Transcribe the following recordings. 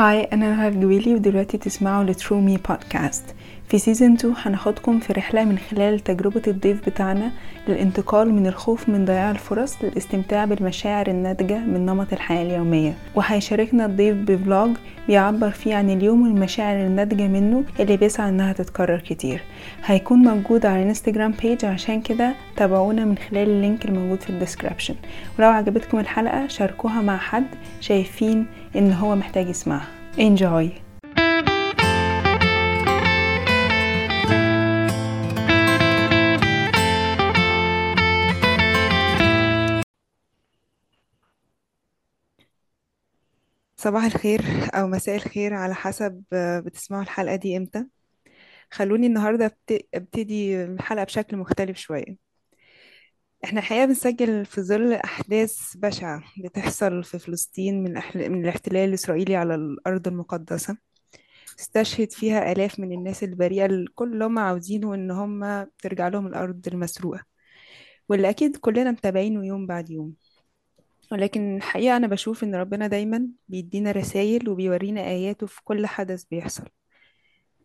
Hi أنا نهى الجويلي ودلوقتي تسمعوا ل True Me Podcast في season 2 هناخدكم في رحلة من خلال تجربة الضيف بتاعنا للانتقال من الخوف من ضياع الفرص للاستمتاع بالمشاعر الناتجة من نمط الحياة اليومية. وهيشاركنا الضيف ب vlog بيعبر فيه عن اليوم والمشاعر الناتجة منه اللي بيسعى إنها تتكرر كتير. هيكون موجود على الانستجرام page عشان كده تابعونا من خلال ال link الموجود في ال description ولو عجبتكم الحلقة شاركوها مع حد شايفين إن هو محتاج يسمعها. Enjoy. صباح الخير أو مساء الخير على حسب بتسمعوا الحلقة دي إمتى؟ خلوني النهاردة أبتدي الحلقة بشكل مختلف شوية. إحنا الحقيقة بنسجل في ظل أحداث بشعة بتحصل في فلسطين من, أحل... من الاحتلال الإسرائيلي على الأرض المقدسة. استشهد فيها آلاف من الناس البريئة اللي هم عاوزينه إن هم ترجع لهم الأرض المسروقة. واللي أكيد كلنا متابعينه يوم بعد يوم. ولكن الحقيقة أنا بشوف إن ربنا دايما بيدينا رسائل وبيورينا آياته في كل حدث بيحصل.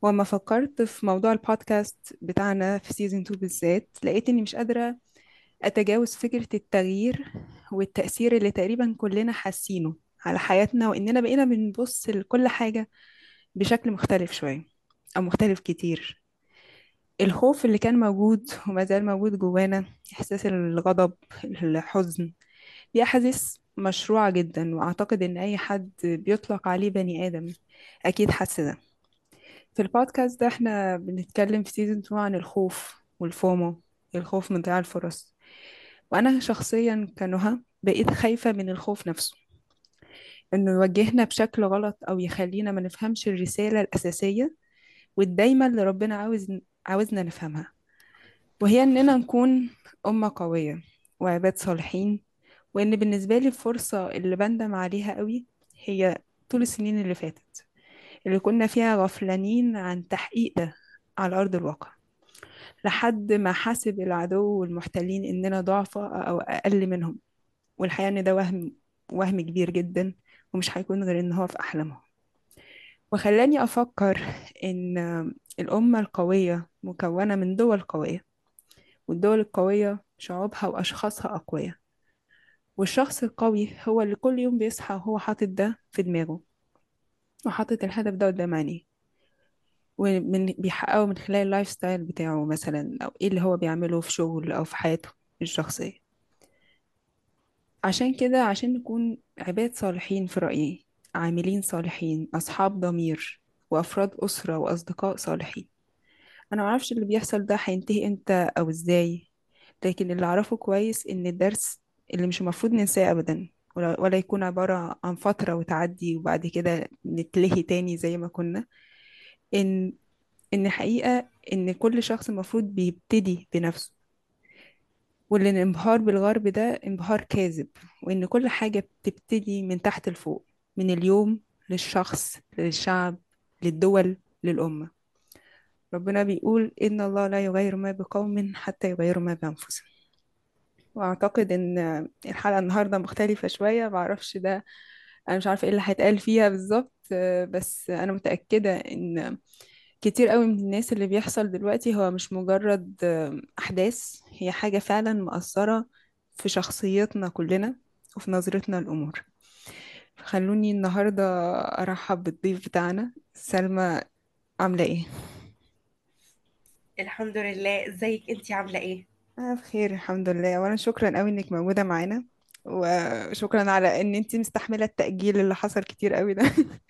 وما فكرت في موضوع البودكاست بتاعنا في سيزون 2 بالذات لقيت إني مش قادرة أتجاوز فكرة التغيير والتأثير اللي تقريبا كلنا حاسينه على حياتنا وإننا بقينا بنبص لكل حاجة بشكل مختلف شوية أو مختلف كتير. الخوف اللي كان موجود وما زال موجود جوانا إحساس الغضب الحزن دي أحاسيس مشروعة جدا وأعتقد إن أي حد بيطلق عليه بني آدم أكيد حس ده. في البودكاست ده إحنا بنتكلم في season 2 عن الخوف وال FOMO الخوف من ضياع الفرص. وأنا شخصيا كنهى بقيت خايفة من الخوف نفسه إنه يوجهنا بشكل غلط أو يخلينا ما نفهمش الرسالة الأساسية والدايمة اللي ربنا عاوز عاوزنا نفهمها. وهي إننا نكون أمة قوية وعباد صالحين وإن بالنسبة لي الفرصة اللي بندم عليها قوي هي طول السنين اللي فاتت اللي كنا فيها غفلانين عن تحقيق ده على أرض الواقع. لحد ما حاسب العدو والمحتلين إننا ضعفاء أو أقل منهم. والحقيقة إن ده وهم وهم كبير جدا ومش هيكون غير إن هو في أحلامهم. وخلاني أفكر إن الأمة القوية مكونة من دول قوية والدول القوية شعوبها وأشخاصها أقوياء. والشخص القوي هو اللي كل يوم بيصحى وهو حاطط ده في دماغه وحاطط الهدف ده قدام عينيه. ومن بيحققه من خلال ال lifestyle بتاعه مثلا أو إيه اللي هو بيعمله في شغل أو في حياته الشخصية. عشان كده عشان نكون عباد صالحين في رأيي عاملين صالحين أصحاب ضمير وأفراد أسرة وأصدقاء صالحين. أنا معرفش اللي بيحصل ده هينتهي إمتى أو إزاي لكن اللي أعرفه كويس إن الدرس اللي مش المفروض ننساه أبدا ولا يكون عبارة عن فترة وتعدي وبعد كده نتلهي تاني زي ما كنا. إن إن حقيقة إن كل شخص المفروض بيبتدي بنفسه. وإن الانبهار بالغرب ده انبهار كاذب وإن كل حاجة بتبتدي من تحت لفوق من اليوم للشخص للشعب للدول للأمة. ربنا بيقول إن الله لا يغير ما بقوم حتى يغيروا ما بأنفسهم. وأعتقد إن الحلقة النهاردة مختلفة شوية معرفش ده أنا مش عارفة إيه اللي هيتقال فيها بالظبط. بس أنا متأكدة إن كتير قوي من الناس اللي بيحصل دلوقتي هو مش مجرد أحداث هي حاجة فعلا مأثرة في شخصيتنا كلنا وفي نظرتنا للأمور. خلوني النهاردة أرحب بالضيف بتاعنا سلمى عاملة إيه؟ الحمد لله. إزيك؟ أنتي عاملة إيه؟ أنا بخير الحمد لله. وأنا شكرا قوي إنك موجودة معانا. وشكرا على إن أنتي مستحملة التأجيل اللي حصل كتير قوي ده.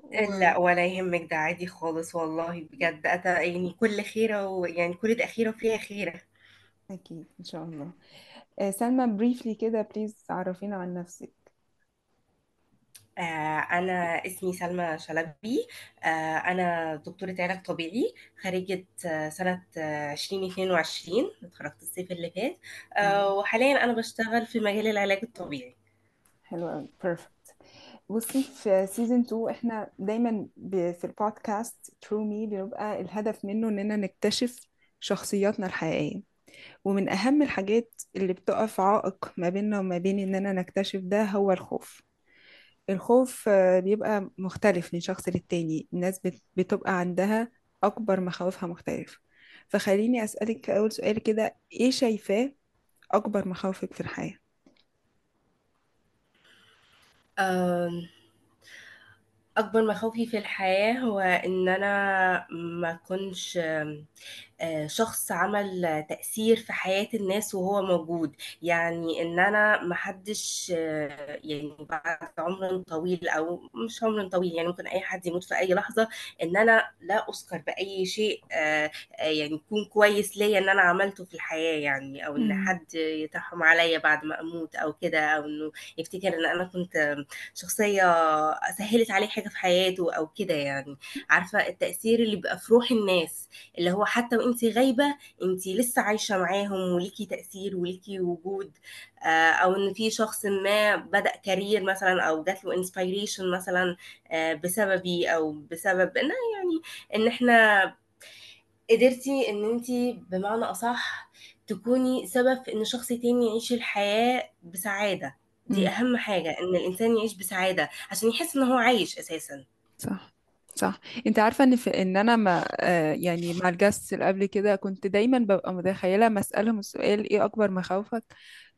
و... لا ولا يهمك ده عادي خالص والله. بجد يعني كل خيرة ويعني كل تأخيرة فيها خيرة. أكيد إن شاء الله. آه، سلمى briefly كده please عرفينا عن نفسك. آه أنا اسمي سلمى شلبي. آه أنا دكتورة علاج طبيعي خريجة آه سنة آه 2022 اتخرجت الصيف اللي فات. آه وحاليا أنا بشتغل في مجال العلاج الطبيعي. حلو قوي perfect بصي في season 2 إحنا دايما ب... في البودكاست True Me بيبقى الهدف منه إننا نكتشف شخصياتنا الحقيقية. ومن أهم الحاجات اللي بتقف عائق ما بيننا وما بين إننا نكتشف ده هو الخوف. الخوف آه، بيبقى مختلف من شخص للتاني الناس بت- بتبقى عندها أكبر مخاوفها مختلف فخليني أسألك أول سؤال كده إيه شايفاه أكبر مخاوفك في الحياة؟ أكبر مخاوفي في الحياة هو إن أنا ما أكونش شخص عمل تأثير في حياة الناس وهو موجود يعني إن أنا محدش آه، يعني بعد عمر طويل أو مش عمر طويل يعني ممكن أي حد يموت في أي لحظة إن أنا لا أذكر بأي شيء آه، آه، يعني يكون كويس ليا إن أنا عملته في الحياة يعني أو إن. حد يترحم عليا بعد ما أموت أو كده أو إنه يفتكر إن أنا كنت شخصية سهلت عليه حاجة في حياته أو كده يعني عارفة التأثير اللي بيبقى في روح الناس اللي هو حتى وانت غايبة انت لسه عايشة معاهم وليكي تأثير وليكي وجود آه، أو إن في شخص ما بدأ career مثلا أو جات له inspiration مثلا آه، بسببي أو بسبب إن يعني إن إحنا قدرتي إن انت بمعنى أصح تكوني سبب في إن شخص تاني يعيش الحياة بسعادة. دي. أهم حاجة إن الإنسان يعيش بسعادة عشان يحس إن هو عايش أساسا. صح. صح. أنت عارفة إن في إن أنا ما آه يعني مع الجاست اللي قبل كده كنت دايما ببقى متخيلة مسألهم السؤال إيه أكبر مخاوفك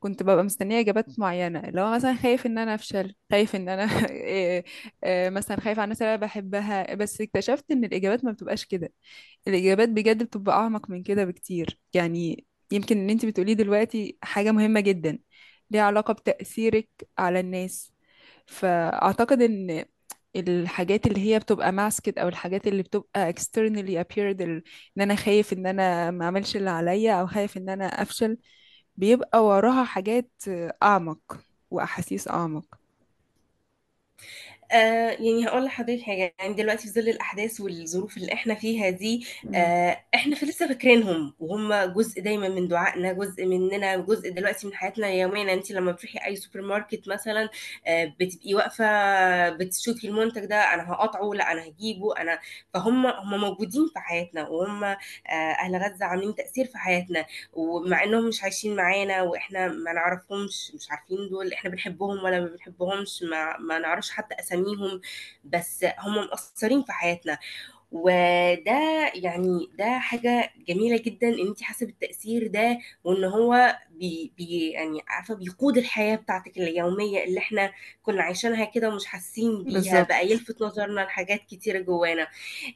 كنت ببقى مستنية إجابات معينة اللي هو مثلا خايف إن أنا أفشل خايف إن أنا إيه آه مثلا خايف على الناس اللي أنا بحبها بس اكتشفت إن الإجابات ما بتبقاش كده. الإجابات بجد بتبقى أعمق من كده بكتير. يعني يمكن اللي أنت بتقوليه دلوقتي حاجة مهمة جدا ليها علاقة بتأثيرك على الناس. فأعتقد إن الحاجات اللي هي بتبقى masked أو الحاجات اللي بتبقى externally appeared إن أنا خايف إن أنا ما أعملش اللي عليا أو خايف إن أنا أفشل بيبقى وراها حاجات أعمق وأحاسيس أعمق. آه يعني هقول لحضرتك حاجة يعني دلوقتي في ظل الأحداث والظروف اللي إحنا فيها دي مم. آه إحنا في لسه فاكرينهم وهم جزء دايما من دعائنا جزء مننا جزء دلوقتي من حياتنا اليومية يعني أنت لما بتروحي أي سوبر ماركت مثلا آه بتبقي واقفة بتشوفي المنتج ده أنا هقطعه لا أنا هجيبه أنا فهم هم موجودين في حياتنا وهم آه أهل غزة عاملين تأثير في حياتنا ومع إنهم مش عايشين معانا وإحنا ما نعرفهمش مش عارفين دول إحنا بنحبهم ولا ما بنحبهمش ما, ما نعرفش حتى أساميهم بس هم مؤثرين في حياتنا. وده يعني ده حاجة جميلة جدا إن انت حاسة بالتأثير ده وإن هو بي بي يعني عارفة بيقود الحياة بتاعتك اليومية اللي إحنا كنا عايشينها كده ومش حاسين بيها بقى بالظبط يلفت نظرنا لحاجات كتيرة جوانا.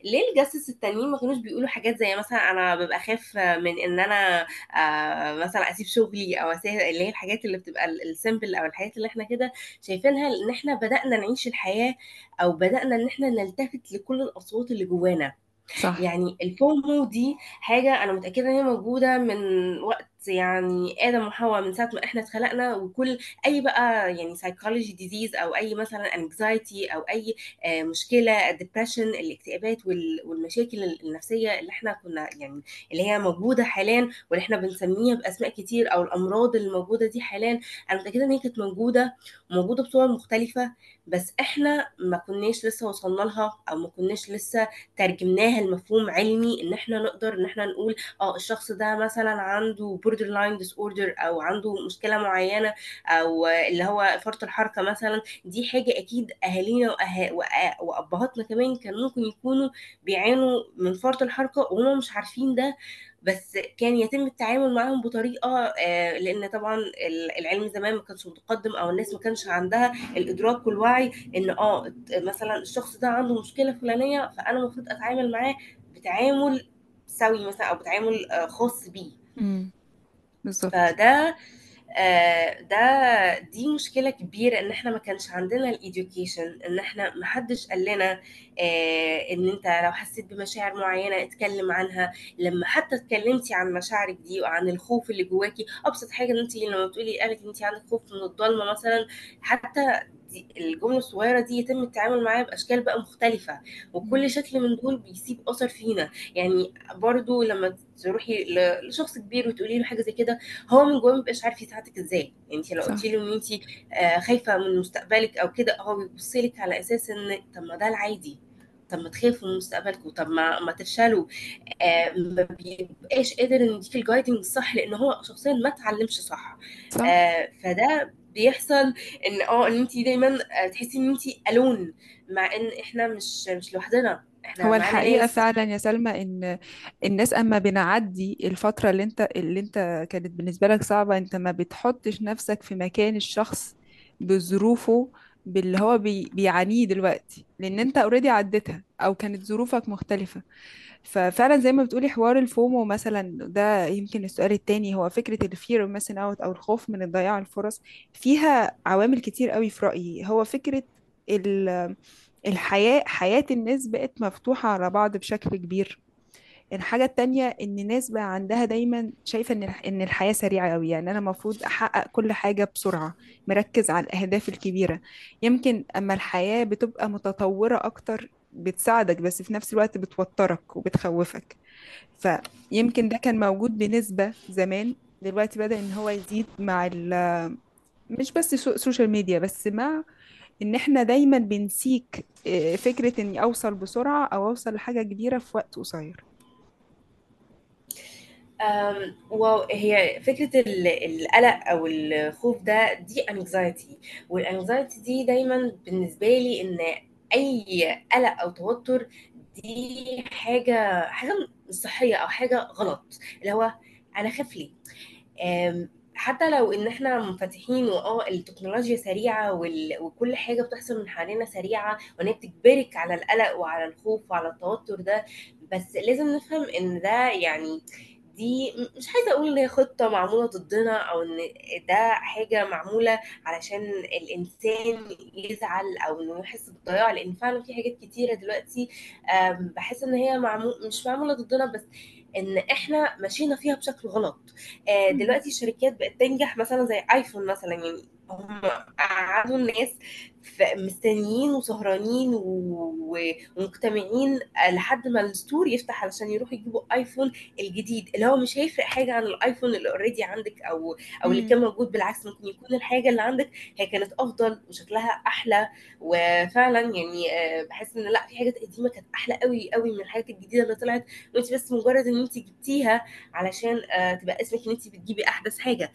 ليه الجاسوس التانيين ما كانوش بيقولوا حاجات زي مثلا أنا ببقى خايف من إن أنا آه مثلا أسيب شغلي أو اسيب اللي هي الحاجات اللي بتبقى ال simple أو الحاجات اللي إحنا كده شايفينها إن إحنا بدأنا نعيش الحياة أو بدأنا إن إحنا نلتفت لكل الأصوات اللي جوانا. صح. يعني الفومو دي حاجة أنا متأكدة إن هي موجودة من وقت يعني آدم وحواء من ساعة ما إحنا اتخلقنا وكل أي بقى يعني psychology disease أو أي مثلا anxiety أو أي آه، مشكلة depression الاكتئابات وال- والمشاكل النفسية اللي إحنا كنا يعني اللي هي موجودة حاليا واللي إحنا بنسميها بأسماء كتير أو الأمراض اللي موجودة دي حاليا أنا متأكدة إن هي كانت موجودة وموجودة بصور مختلفة بس إحنا ما كناش لسه وصلنا لها أو ما كناش لسه ترجمناها لمفهوم علمي إن إحنا نقدر إن إحنا نقول آه الشخص ده مثلا عنده borderline disorder أو عنده مشكلة معينة أو اللي هو فرط الحركة مثلا دي حاجة أكيد أهالينا وأبهاتنا كمان كان ممكن يكونوا بيعانوا من فرط الحركة وهم مش عارفين ده بس كان يتم التعامل معاهم بطريقة آه، لأن طبعا ال- العلم زمان ما كانش متقدم أو الناس ما كانش عندها الإدراك والوعي إن آه مثلا الشخص ده عنده مشكلة فلانية فأنا المفروض أتعامل معاه بتعامل سوي مثلا أو بتعامل آه، خاص بيه. بالظبط. فده آه، ده دي مشكلة كبيرة إن إحنا ما كانش عندنا ال education إن إحنا ما حدش قال لنا آه، إن أنت لو حسيت بمشاعر معينة اتكلم عنها. لما حتى اتكلمتي عن مشاعرك دي وعن الخوف اللي جواكي أبسط حاجة إن أنت لما بتقولي قالك إن أنت عندك خوف من الضلمة مثلا حتى دي الجملة الصغيرة دي يتم التعامل معاها بأشكال بقى مختلفة وكل. شكل من دول بيسيب أثر فينا. يعني برضو لما تروحي لشخص كبير وتقولي له حاجة زي كده هو من جواه مبيبقاش عارف يساعدك إزاي. يعني انت لو قلتي له إن انت آه، خايفة من مستقبلك أو كده هو بيبص لك على أساس إن طب ما ده العادي. طب ما تخافوا من مستقبلكم. طب ما ما تفشلوا. آه، ما بيبقاش قادر إن يديك الجايدنج الصح لأن هو شخصيا ما اتعلمش صح. صح. آه، فده بيحصل إن آه إن انت دايما آه، تحسي إن انت alone مع إن إحنا مش مش لوحدنا. إحنا هو معانا الحقيقة ناس فعلا يا سلمى إن الناس أما بنعدي الفترة اللي أنت اللي أنت كانت بالنسبة لك صعبة أنت ما بتحطش نفسك في مكان الشخص بظروفه باللي هو بي بيعانيه دلوقتي لأن أنت already عديتها أو كانت ظروفك مختلفة. ففعلا زي ما بتقولي حوار ال FOMO مثلا ده يمكن السؤال التاني هو فكرة ال fear out أو الخوف من الضياع الفرص فيها عوامل كتير قوي في رأيي. هو فكرة ال- الحياة حياة الناس بقت مفتوحة على بعض بشكل كبير. الحاجة التانية إن الناس بقى عندها دايما شايفة إن إن الحياة سريعة أوي يعني أنا المفروض أحقق كل حاجة بسرعة مركز على الأهداف الكبيرة. يمكن أما الحياة بتبقى متطورة أكتر بتساعدك بس في نفس الوقت بتوترك وبتخوفك. فيمكن ده كان موجود بنسبة زمان دلوقتي بدأ إن هو يزيد مع ال مش بس سو- ال social media بس مع إن إحنا دايما بنسيك آه، فكرة إني أوصل بسرعة أو أوصل لحاجة كبيرة في وقت قصير. أم، وهي فكرة ال- القلق أو الخوف ده دي anxiety. وال anxiety دي دايما بالنسبة لي إن أي قلق أو توتر دي حاجة حاجة مش صحية أو حاجة غلط اللي هو أنا خاف ليه حتى لو إن إحنا منفتحين واه التكنولوجيا سريعة. وكل حاجة بتحصل من حوالينا سريعة وإن هي بتجبرك على القلق وعلى الخوف وعلى التوتر ده بس لازم نفهم إن ده يعني دي مش عايزة أقول إن هي خطة معمولة ضدنا أو إن ده حاجة معمولة علشان الإنسان يزعل أو إنه يحس بالضياع لأن فعلا في حاجات كتيرة دلوقتي بحس إن هي معمول مش معمولة ضدنا بس إن إحنا مشينا فيها بشكل غلط آه،. دلوقتي الشركات بقت تنجح مثلا زي iPhone مثلا يعني هم قعدوا الناس مستنيين وسهرانين ومجتمعين لحد ما ال store يفتح علشان يروحوا يجيبوا iPhone الجديد. اللي هو مش هيفرق حاجة عن ال iPhone اللي already عندك أو أو اللي كان. موجود بالعكس ممكن يكون الحاجة اللي عندك هي كانت أفضل وشكلها أحلى. وفعلا يعني آه، بحس إن لأ في حاجات قديمة كانت أحلى قوي قوي من الحاجات الجديدة اللي طلعت. وانت بس مجرد إن انت جبتيها علشان آه، تبقى اسمك إن انت بتجيبي أحدث حاجة.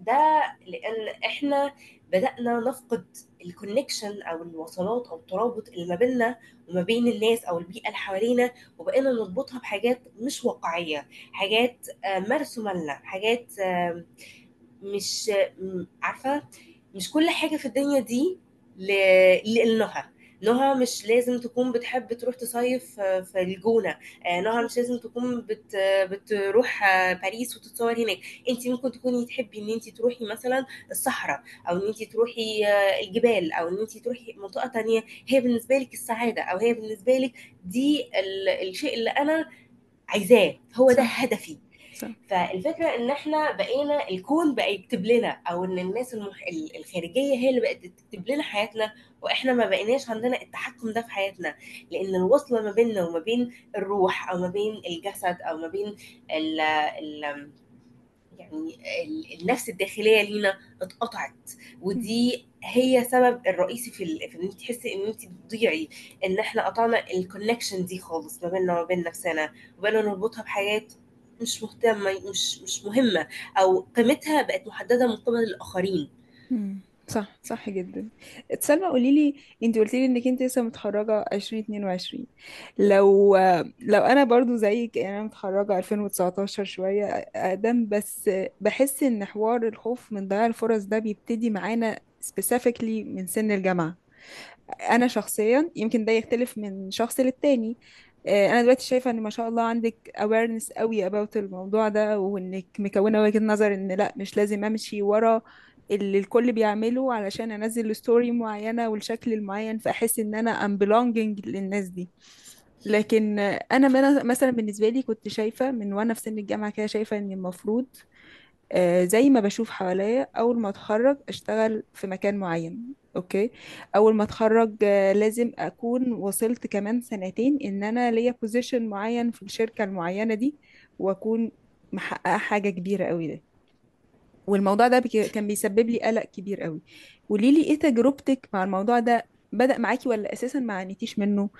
ده لأن إحنا بدأنا نفقد الكونكشن أو الوصلات أو الترابط اللي ما بيننا وما بين الناس أو البيئة اللي حوالينا وبقينا نربطها بحاجات مش واقعية حاجات آه، مرسومه لنا حاجات مش عارفة؟ مش كل حاجة في الدنيا دي ل- لنهى نهى مش لازم تكون بتحب تروح تصيف في الجونة. آه، نهى مش لازم تكون بت بتروح باريس وتتصور هناك. انت ممكن تكوني تحبي ان انت تروحي مثلا الصحراء أو إن انت تروحي آه، الجبال أو إن انت تروحي منطقة تانية. هي بالنسبة لك السعادة أو هي بالنسبة لك دي ال- الشيء اللي أنا عايزاه. هو ده هدفي. صح. فالفكرة إن إحنا بقينا الكون بقى يكتب لنا أو إن الناس المح... ال- الخارجية هي اللي بقت تكتب لنا حياتنا وإحنا ما بقيناش عندنا التحكم ده في حياتنا لأن الوصلة ما بيننا وما بين الروح أو ما بين الجسد أو ما بين ال... ال... يعني ال- النفس الداخلية لينا اتقطعت. ودي هي سبب الرئيسي في. في إن انت تحسي إن انت بتضيعي إن إحنا قطعنا الكونكشن دي خالص ما بيننا وما بين نفسنا وبقينا نربطها بحاجات مش مهتمة مش مش مهمة أو قيمتها بقت محددة من قبل الآخرين مم. صح صح جدا. سلمى قولي لي انت قلتي لي انك انت لسه متخرجة 2022 لو لو أنا برضو زيك يعني أنا متخرجة 2019 شوية أقدم بس بحس إن حوار الخوف من ضياع الفرص ده بيبتدي معانا specifically من سن الجامعة. أنا شخصيا يمكن ده يختلف من شخص للتاني. أنا دلوقتي شايفة إن ما شاء الله عندك awareness قوي about الموضوع ده وإنك مكونة وجهة نظر إن لأ مش لازم أمشي ورا اللي الكل بيعمله علشان انزل ستوري معينة والشكل المعين فأحس إن أنا I'm belonging للناس دي. لكن أنا مثلا بالنسبة لي كنت شايفة من وأنا في سن الجامعة كده شايفة إن المفروض آه، زي ما بشوف حواليا أول ما أتخرج أشتغل في مكان معين okay؟ أول ما أتخرج آه، لازم أكون وصلت كمان سنتين إن أنا ليا position معين في الشركة المعينة دي وأكون محققة حاجة كبيرة قوي ده. والموضوع ده بك- كان بيسبب لي قلق كبير قوي. قولي لي إيه تجربتك مع الموضوع ده؟ بدأ معاكي ولا أساسا ما عانيتيش منه؟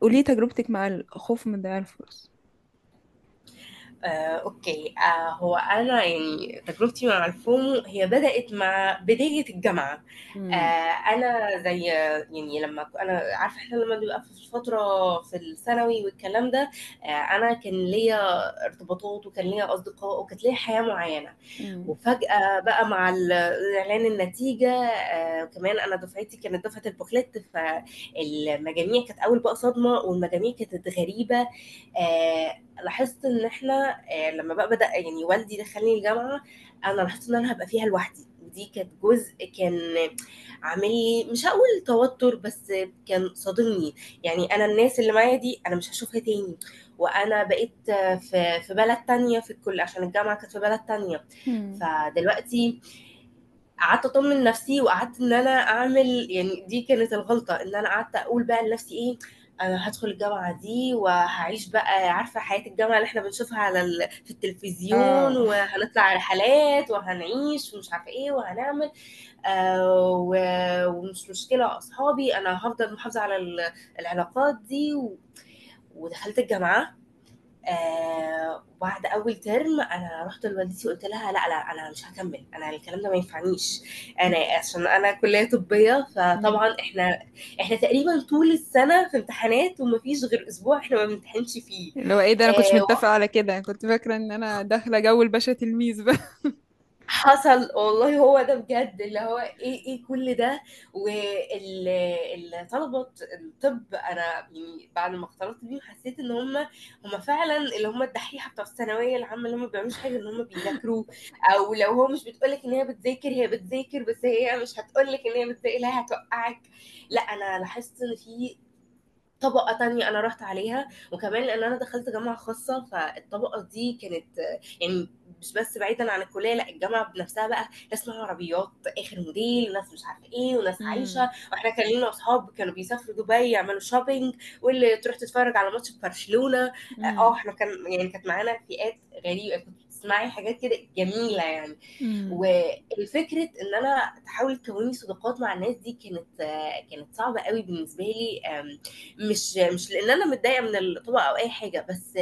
قولي لي تجربتك مع الخوف من ضياع الفرص. آه، أوكي. آه، هو أنا يعني تجربتي مع الفومو هي بدأت مع بداية الجامعة. آه، امم أنا زي يعني لما ك- أنا عارفة إحنا لما بنبقى في الفترة في الثانوي والكلام ده آه، أنا كان ليا ارتباطات وكان ليا أصدقاء وكانت ليا حياة معينة. امم وفجأة بقى مع ال- إعلان النتيجة آه، كمان أنا دفعتي كانت دفعة البوكلت فالمجاميع كانت أول بقى صدمة والمجاميع كانت غريبة. آه، لاحظت إن إحنا آه، لما بقى بدأ يعني والدي دخلني الجامعة أنا لاحظت إن أنا هبقى فيها لوحدي. ودي كانت جزء كان عامل لي مش هقول توتر بس كان صادمني يعني أنا الناس اللي معايا دي أنا مش هشوفها تاني. وأنا بقيت في في بلد تانية في الكل عشان الجامعة كانت في بلد تانية. فدلوقتي قعدت أطمن نفسي وقعدت إن أنا أعمل يعني دي كانت الغلطة إن أنا قعدت أقول بقى لنفسي إيه أنا هدخل الجامعة دي وهعيش بقى عارفة حياة الجامعة اللي إحنا بنشوفها على ال... في التلفزيون آه. وهنطلع رحلات وهنعيش ومش عارفة إيه وهنعمل آه و... ومش مشكلة أصحابي أنا هفضل محافظة على ال- العلاقات دي و... ودخلت الجامعة. آه وبعد أول ترم أنا رحت لوالدتي وقلت لها لا لا أنا مش هكمل. أنا الكلام ده ما ينفعنيش. أنا عشان أنا كلية طبية فطبعا إحنا إحنا تقريبا طول السنة في امتحانات ومفيش غير أسبوع إحنا ما بنمتحنش فيه. اللي هو إيه ده؟ أنا كنتش آه متفقة على كده. كنت فاكرة إن أنا داخلة جو الباشا تلميذ بقى. حصل والله هو ده بجد اللي هو إيه إيه كل ده؟ والطلبة الطب أنا يعني بعد ما اختلطت بيهم حسيت إن هم هم فعلا اللي هم الدحيحة بتوع الثانوية العامة اللي هم ما بيعملوش حاجة إن هم بيذاكروا. أو لو هو مش بتقولك إن هي بتذاكر هي بتذاكر بس هي مش هتقولك إن هي بتذاكر لا هتوقعك. لا أنا لاحظت إن في طبقة تانية أنا رحت عليها وكمان لأن أنا دخلت جامعة خاصة فالطبقة دي كانت يعني مش بس بعيدا عن الكلية لأ الجامعة بنفسها بقى ناس معاها عربيات آخر موديل وناس مش عارفة إيه وناس عايشة. وإحنا كان لينا أصحاب كانوا بيسافروا دبي يعملوا شوبينج واللي تروح تتفرج على ماتش في برشلونة آه إحنا كان يعني كانت معانا فئات غريبة كنت بتسمعي حاجات كده جميلة يعني. والفكرة إن أنا تحاول تكوني صداقات مع الناس دي كانت كانت صعبة قوي بالنسبة لي مش مش لأن أنا متضايقة من الطبقة أو أي حاجة بس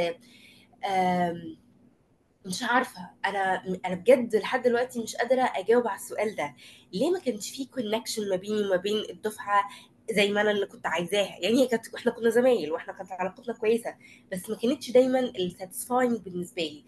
مش عارفة. أنا أنا بجد لحد دلوقتي مش قادرة أجاوب على السؤال ده. ليه ما كانش فيه connection ما بيني وما بين الدفعة زي ما أنا اللي كنت عايزاها. يعني هي كانت إحنا كنا زمايل وإحنا كانت علاقتنا كويسة بس ما كانتش دايما ال satisfying بالنسبة لي.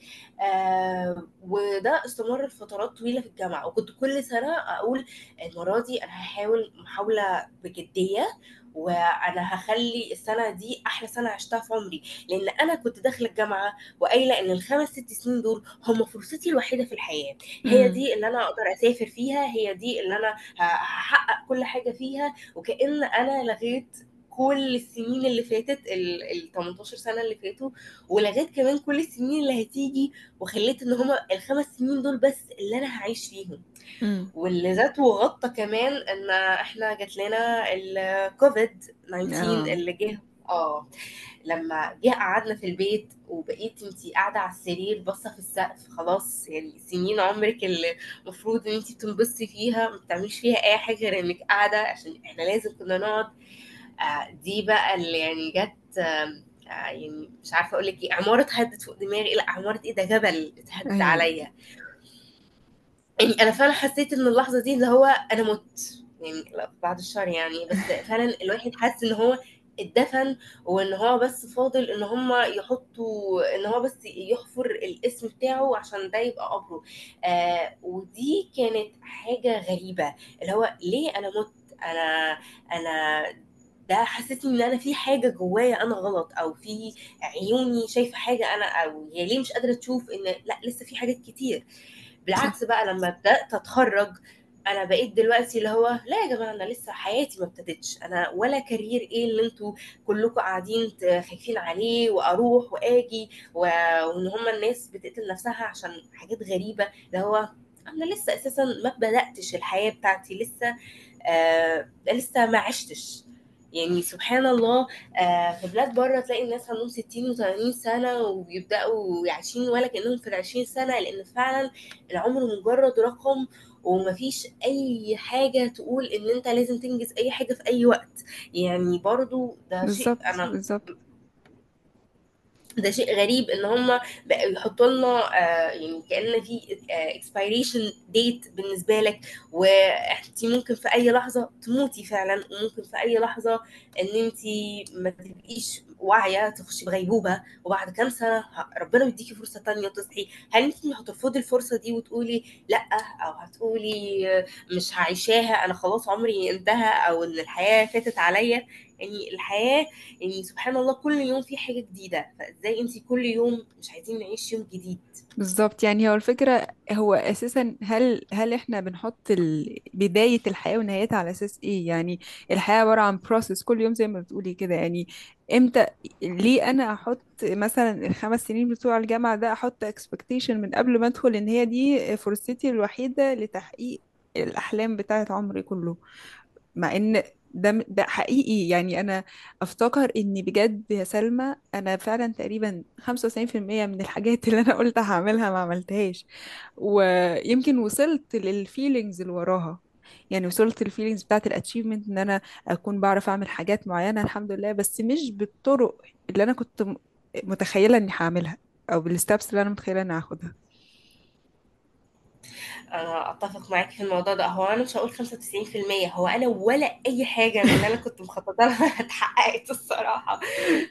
آه وده استمر لفترات طويلة في الجامعة. وكنت كل سنة أقول المرة دي أنا هحاول محاولة بجدية وأنا هخلي السنة دي أحلى سنة عشتها في عمري لأن أنا كنت داخلة الجامعة وقايلة إن الخمس ست سنين دول هم فرصتي الوحيدة في الحياة. هي دي اللي أنا أقدر أسافر فيها هي دي اللي أنا هحقق كل حاجة فيها وكأن أنا لغيت كل السنين اللي فاتت ال ال 18 سنة اللي فاتوا ولغيت كمان كل السنين اللي هتيجي وخليت إن هما الخمس سنين دول بس اللي أنا هعيش فيهم. واللي ذاته غطى كمان إن إحنا جات لنا الكوفيد 19 آه. اللي جه آه لما جه قعدنا في البيت وبقيت انتي قاعدة على السرير باصة في السقف خلاص يعني سنين عمرك اللي المفروض إن انتي بتنبسطي فيها ما بتعمليش فيها أي حاجة غير إنك قاعدة عشان إحنا لازم كنا نقعد. آه دي بقى اللي يعني جت آم، آه يعني مش عارفة أقول لك إيه عمارة اتهدت فوق دماغي لأ عمارة إيه ده جبل اتهد أيوه. عليا. يعني أنا فعلا حسيت إن اللحظة دي اللي هو أنا مت يعني بعد الشر يعني بس فعلا الواحد حس إن هو اتدفن وإن هو بس فاضل إن هم يحطوا إن هو بس يحفر الاسم بتاعه عشان ده يبقى قبره آه ودي كانت حاجة غريبة اللي هو ليه أنا مت؟ أنا أنا ده حسيت إن أنا في حاجة جوايا أنا غلط أو في عيوني شايفة حاجة أنا أو هي ليه مش قادرة تشوف إن لأ لسه في حاجات كتير. بالعكس بقى لما بدأت أتخرج أنا بقيت دلوقتي اللي هو لا يا جماعة أنا لسه حياتي ما ابتدتش. أنا ولا كارير إيه اللي أنتوا كلكم قاعدين خايفين عليه وأروح وآجي و... وإن هم الناس بتقتل نفسها عشان حاجات غريبة. اللي هو أنا لسه أساسا ما بدأتش الحياة بتاعتي لسه آه لسه ما عشتش. يعني سبحان الله آه في بلاد بره تلاقي الناس عندهم 60 و80 سنة وبيبدأوا عايشين ولا كأنهم في ال 20 سنة لأن فعلا العمر مجرد رقم ومفيش أي حاجة تقول إن أنت لازم تنجز أي حاجة في أي وقت. يعني برضو ده شيء أنا بالظبط. ده شيء غريب إن هم بقوا يحطوا لنا آه، يعني كأن في اكسبيريشن ديت بالنسبة لك وانت ممكن في أي لحظة تموتي فعلا وممكن في أي لحظة إن انت ما تبقيش واعية تخشي بغيبوبة وبعد كام سنة ربنا بيديكي فرصة تانية تصحي هل انت هترفضي الفرصة دي وتقولي لأ أو هتقولي آه، مش هعيشاها أنا خلاص عمري انتهى أو إن الحياة فاتت عليا يعني الحياة يعني سبحان الله كل يوم في حاجة جديدة فإزاي انتي كل يوم مش عايزين نعيش يوم جديد؟ بالظبط يعني هو الفكرة هو أساسا هل هل إحنا بنحط ال- بداية الحياة ونهايتها على أساس إيه؟ يعني الحياة عبارة عن بروسس كل يوم زي ما بتقولي كده يعني إمتى ليه أنا أحط مثلا الخمس سنين بتوع الجامعة ده أحط expectation من قبل ما أدخل إن هي دي فرصتي الوحيدة لتحقيق الأحلام بتاعت عمري كله؟ مع إن ده ده حقيقي. يعني أنا أفتكر إني بجد يا سلمى أنا فعلا تقريبا 95% من الحاجات اللي أنا قلت هعملها ما عملتهاش. ويمكن وصلت لل feelings اللي وراها. يعني وصلت لل feelings بتاعت ال achievement إن أنا أكون بعرف أعمل حاجات معينة الحمد لله بس مش بالطرق اللي أنا كنت م- متخيلة إني هعملها أو بال steps اللي أنا متخيلة إني هاخدها. أنا أتفق معاك في الموضوع ده. هو أنا مش هقول 95% هو أنا ولا أي حاجة من اللي أنا كنت مخططة لها اتحققت الصراحة.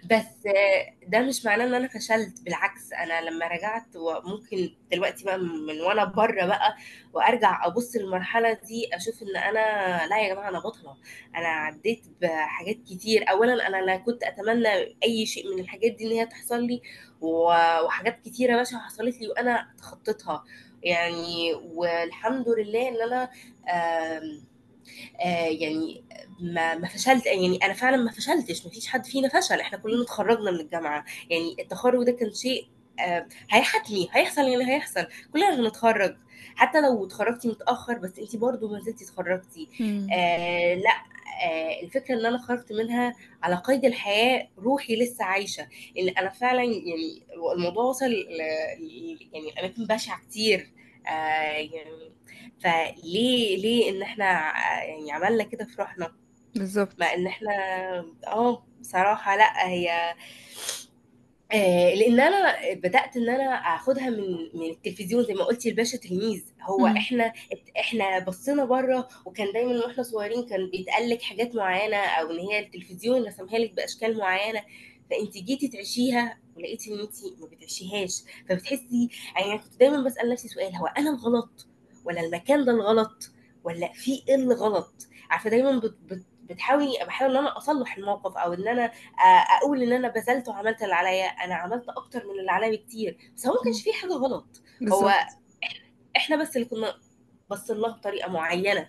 بس آه، ده مش معناه إن أنا فشلت بالعكس أنا لما رجعت وممكن دلوقتي بقى من وأنا بره بقى وأرجع ابص للمرحلة دي أشوف إن أنا لا يا جماعة أنا بطلة. أنا عديت بحاجات كتير. اولا أنا لا كنت أتمنى أي شيء من الحاجات دي إن هي تحصل لي. وحاجات كتيرة باشا حصلت لي وأنا تخطيتها يعني والحمد لله إن أنا آه يعني ما ما فشلت. يعني أنا فعلا ما فشلتش. ما فيش حد فينا فشل. إحنا كلنا اتخرجنا من الجامعة. يعني التخرج ده كان شيء آه هي حتمي هيحصل يعني هيحصل. كلنا هنتخرج. حتى لو اتخرجتي متأخر بس أنتي برضو ما زلتي اتخرجتي. آه لأ. آه الفكرة ان أنا خرجت منها على قيد الحياة روحي لسه عايشة. لأن أنا فعلا يعني الموضوع وصل ل- يعني اماكن بشعة كتير. آه يعني فليه ليه إن إحنا يعني عملنا كده في روحنا؟ مع بالظبط إن إحنا آه بصراحة لأ هي آه، لأن أنا بدأت إن أنا أخدها من من التلفزيون زي ما قلتي الباشا تلميذ. هو مم. إحنا إحنا بصينا بره وكان دايما وإحنا صغيرين كان بيتقال لك حاجات معينة أو إن هي التلفزيون رسمها لك بأشكال معينة فانت جيتي تعيشيها ولقيتي إن انت ما بتعيشيهاش. فبتحسي يعني كنت دايما بسأل نفسي سؤال هو أنا الغلط ولا المكان ده الغلط ولا في إيه اللي غلط عارفة دايما بت بت بتحاولي بحاول إن أنا أصلح الموقف أو إن أنا أقول إن أنا بذلت وعملت اللي عليا. أنا عملت أكتر من اللي عليا بكتير. بس هو ما كانش. فيه حاجة غلط. هو بالظبط. إحنا بس اللي كنا بصين لها بطريقة معينة.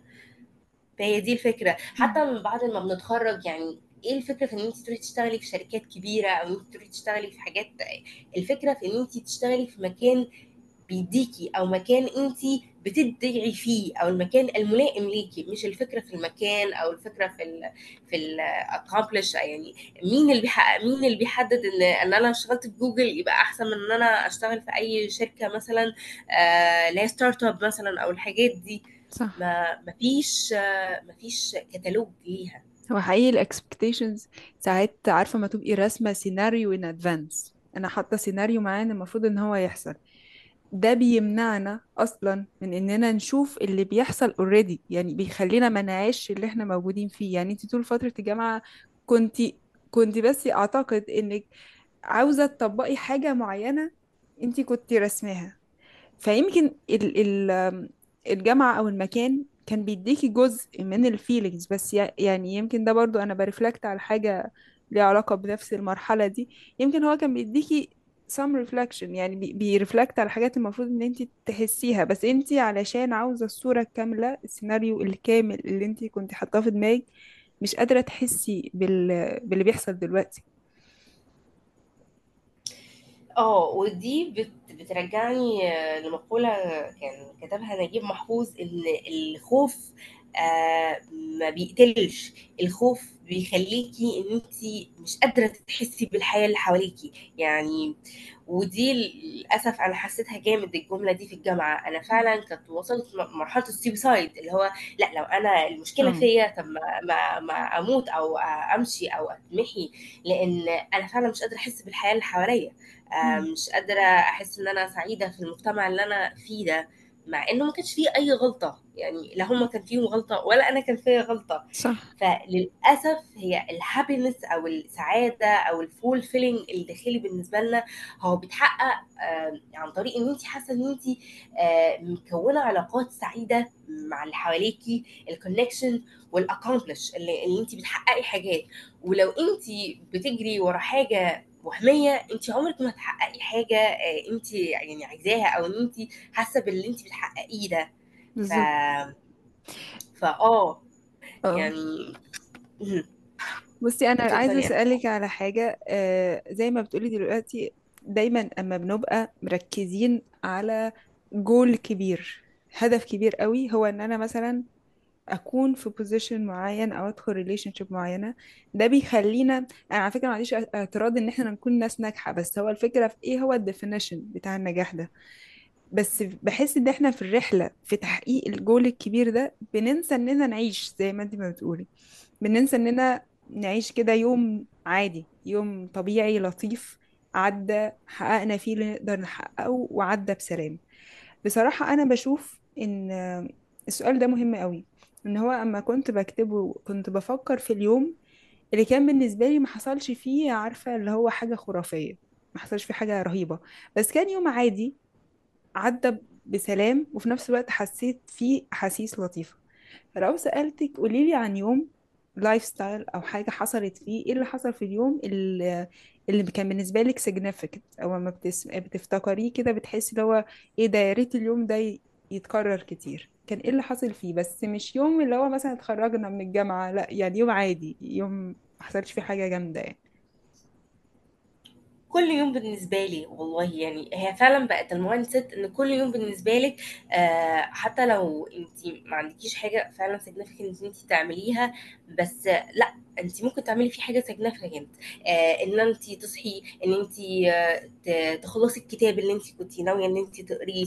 فهي دي الفكرة. حتى من بعد ما بنتخرج يعني إيه الفكرة في إن انت تروحي تشتغلي في شركات كبيرة أو إن انت تروحي تشتغلي في حاجات؟ الفكرة في إن انت تشتغلي في مكان بيديكي أو مكان انت بتدعي فيه أو المكان الملائم ليكي مش الفكرة في المكان أو الفكرة في ال في ال accomplish يعني مين اللي بيحقق مين اللي بيحدد إن إن أنا اشتغلت في جوجل يبقى أحسن من إن أنا أشتغل في أي شركة مثلا آه هي startup مثلا أو الحاجات دي؟ صح. ما ما فيش آه ما فيش كتالوج ليها. هو حقيقي ال expectations ساعات عارفة ما تبقي راسمة سيناريو in advance أنا حاطة سيناريو معانا المفروض إن هو يحصل. ده بيمنعنا أصلا من إننا نشوف اللي بيحصل already يعني بيخلينا ما نعيش اللي إحنا موجودين فيه. يعني انت طول فترة الجامعة كنت كنت بس أعتقد إنك عاوزة تطبقي حاجة معينة انت كنت رسمها فيمكن ال ال الجامعة أو المكان كان بيديكي جزء من ال feelings بس يع- يعني يمكن ده برضو أنا ب reflect على حاجة ليها علاقة بنفس المرحلة دي. يمكن هو كان بيديكي some reflection. يعني بي بي reflect على حاجات المفروض إن انت تحسيها. بس انت علشان عاوزة الصورة الكاملة السيناريو الكامل اللي انت كنت حاطاه في دماغك مش قادرة تحسي بال... باللي بيحصل دلوقتي. آه ودي بت بترجعني لمقولة كان كتبها نجيب محفوظ إن الخوف ما بيقتلش. الخوف بيخليكي إن انت مش قادرة تحسي بالحياة اللي حواليكي. يعني ودي للأسف أنا حسيتها جامد الجملة دي في الجامعة. أنا فعلا كنت وصلت مرحلة السويسايد اللي هو لأ لو أنا المشكلة فيا طب ما, ما, ما أموت أو أمشي أو أتمحي. لأن أنا فعلا مش قادرة أحس بالحياة اللي حواليا. آه،. مش قادرة أحس إن أنا سعيدة في المجتمع اللي أنا فيه ده. مع إنه ما كانش فيه أي غلطة. يعني لا هم كان فيهم غلطة ولا أنا كان فيا غلطة. صح. فللأسف هي ال happiness أو السعادة أو ال full feeling الداخلي بالنسبة لنا هو بيتحقق عن طريق إن انت حاسة إن انت مكونة علاقات سعيدة مع اللي حواليكي ال connection وال accomplish اللي, اللي انت بتحققي حاجات. ولو انت بتجري ورا حاجة وهمية انت عمرك ما هتحققي حاجة آه، انت يعني عايزاها أو إن انت حاسة باللي انت بتحققيه ده. ف فاه آه يعني. بصي أنا عايزة أسألك على حاجة آه زي ما بتقولي دلوقتي دايما أما بنبقى مركزين على جول كبير هدف كبير قوي هو إن أنا مثلا أكون في position معين أو أدخل relationship معينة ده بيخلينا أنا على فكرة ما عنديش اعتراض إن إحنا نكون ناس ناجحة بس هو الفكرة في إيه؟ هو ال definition بتاع النجاح ده. بس بحس إن إحنا في الرحلة في تحقيق الجول الكبير ده بننسى إننا نعيش زي ما انت ما بتقولي. بننسى إننا نعيش كده يوم عادي يوم طبيعي لطيف عدى حققنا فيه اللي نقدر نحققه وعدى بسلام. بصراحة أنا بشوف إن السؤال ده مهم قوي إن هو أما كنت بكتبه كنت بفكر في اليوم اللي كان بالنسبة لي ما حصلش فيه عارفة اللي هو حاجة خرافية ما حصلش فيه حاجة رهيبة. بس كان يوم عادي عدى بسلام وفي نفس الوقت حسيت فيه أحاسيس لطيفة. فلو سألتك قوليلي عن يوم lifestyle أو حاجة حصلت فيه إيه اللي حصل في اليوم اللي, اللي كان بالنسبة لك significant أو بتس... بتفتكريه كده بتحسي اللي هو إيه ده يا ريت اليوم ده يتكرر كتير. كان إيه اللي حصل فيه؟ بس مش يوم اللي هو مثلا اتخرجنا من الجامعة لأ يعني يوم عادي يوم ما حصلش فيه حاجة جامدة يعني. كل يوم بالنسبة لي والله يعني هي فعلا بقت ال mindset إن كل يوم بالنسبة لك آه حتى لو انت ما عندكيش حاجة فعلا significant إن انت تعمليها بس لأ انت ممكن تعملي فيه حاجة significant آه إن انت تصحي إن انت آه تخلصي الكتاب اللي انت كنت ناوية إن انت تقريه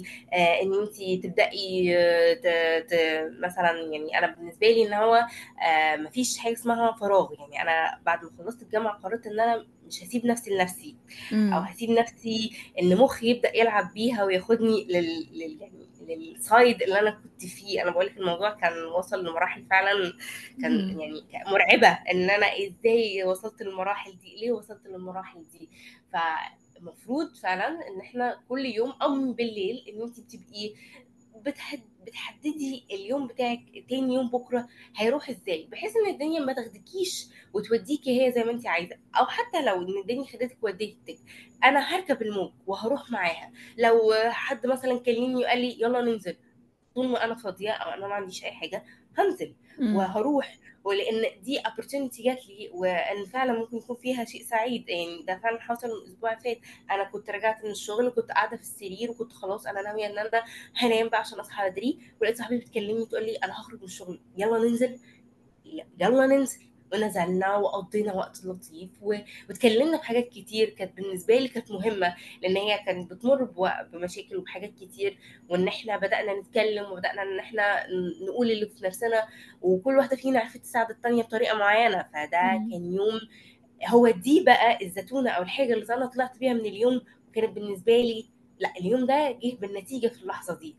إن انت تبدأي آه ت ت مثلا يعني أنا بالنسبة لي إن هو آه مفيش حاجة اسمها فراغ يعني أنا بعد ما خلصت الجامعة قررت إن أنا مش هسيب نفسي لنفسي أو هسيب نفسي إن مخي يبدأ يلعب بيها وياخدني لل, لل... يعني للسايد اللي أنا كنت فيه. أنا بقول لك الموضوع كان وصل لمراحل فعلا كان امم يعني مرعبة إن أنا إزاي وصلت للمراحل دي ليه وصلت للمراحل دي؟ فالمفروض فعلا إن إحنا كل يوم أو من بالليل إن انت بتبقي بتحد بتحددي اليوم بتاعك تاني يوم بكرة هيروح إزاي بحيث إن الدنيا ما تاخدكيش وتوديكي هي زي ما انت عايزة أو حتى لو إن الدنيا خدتك وديتك أنا هركب الموج وهروح معاها لو حد مثلا كلمني وقال لي يلا ننزل طول ما أنا فاضية أو أنا ما عنديش أي حاجة هنزل وهروح ولأن دي opportunity جات لي وإن فعلا ممكن يكون فيها شيء سعيد. يعني ده فعلا حصل من الأسبوع اللي فات. أنا كنت رجعت من الشغل وكنت قاعدة في السرير وكنت خلاص أنا ناوية إن أنا هنام بقى عشان أصحى بدري. ولقيت صاحبتي بتكلمني تقول لي أنا هخرج من الشغل. يلا ننزل. يلا ننزل. ونزلنا وقضينا وقت لطيف و... واتكلمنا في حاجات كتير كانت بالنسبة لي كانت مهمة لأن هي كانت بتمر بمشاكل وبحاجات كتير وإن إحنا بدأنا نتكلم وبدأنا إن إحنا نقول اللي في نفسنا وكل واحدة فينا عرفت تساعد التانية بطريقة معينة. فده امم كان يوم هو دي بقى الزتونة أو الحاجة اللي أنا طلعت بيها من اليوم وكانت بالنسبة لي لأ اليوم ده جه بالنتيجة في اللحظة دي.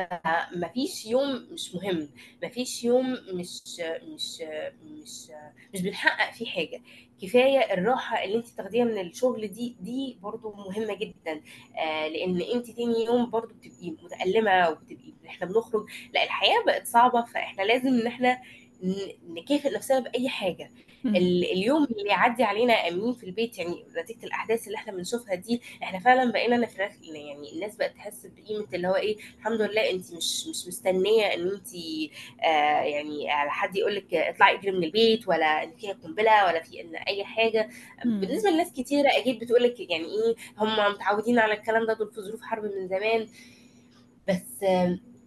آم، فمفيش يوم مش مهم مفيش يوم مش مش مش مش بنحقق فيه حاجة. كفاية الراحة اللي انت تاخديها من الشغل دي دي برضو مهمة جدا. آه لأن انت تاني يوم برضو بتبقي متألمة وبتبقي إحنا بنخرج. لا الحياة بقت صعبة فاحنا لازم ان إحنا نكافئ نفسنا بأي حاجة. اليوم اللي يعدي علينا امين في البيت يعني نتيجة الأحداث اللي إحنا بنشوفها دي إحنا فعلا بقينا نفرخ يعني الناس بقت تحس بقيمة اللي هو إيه الحمد لله انت مش مش مستنية إن انت آه يعني على حد يقول لك اطلعي اجري من البيت ولا إن فيها قنبلة ولا في إن أي حاجة. بالنسبة لناس كتيرة أكيد بتقول لك يعني إيه هم متعودين على الكلام ده دول في ظروف حرب من زمان. بس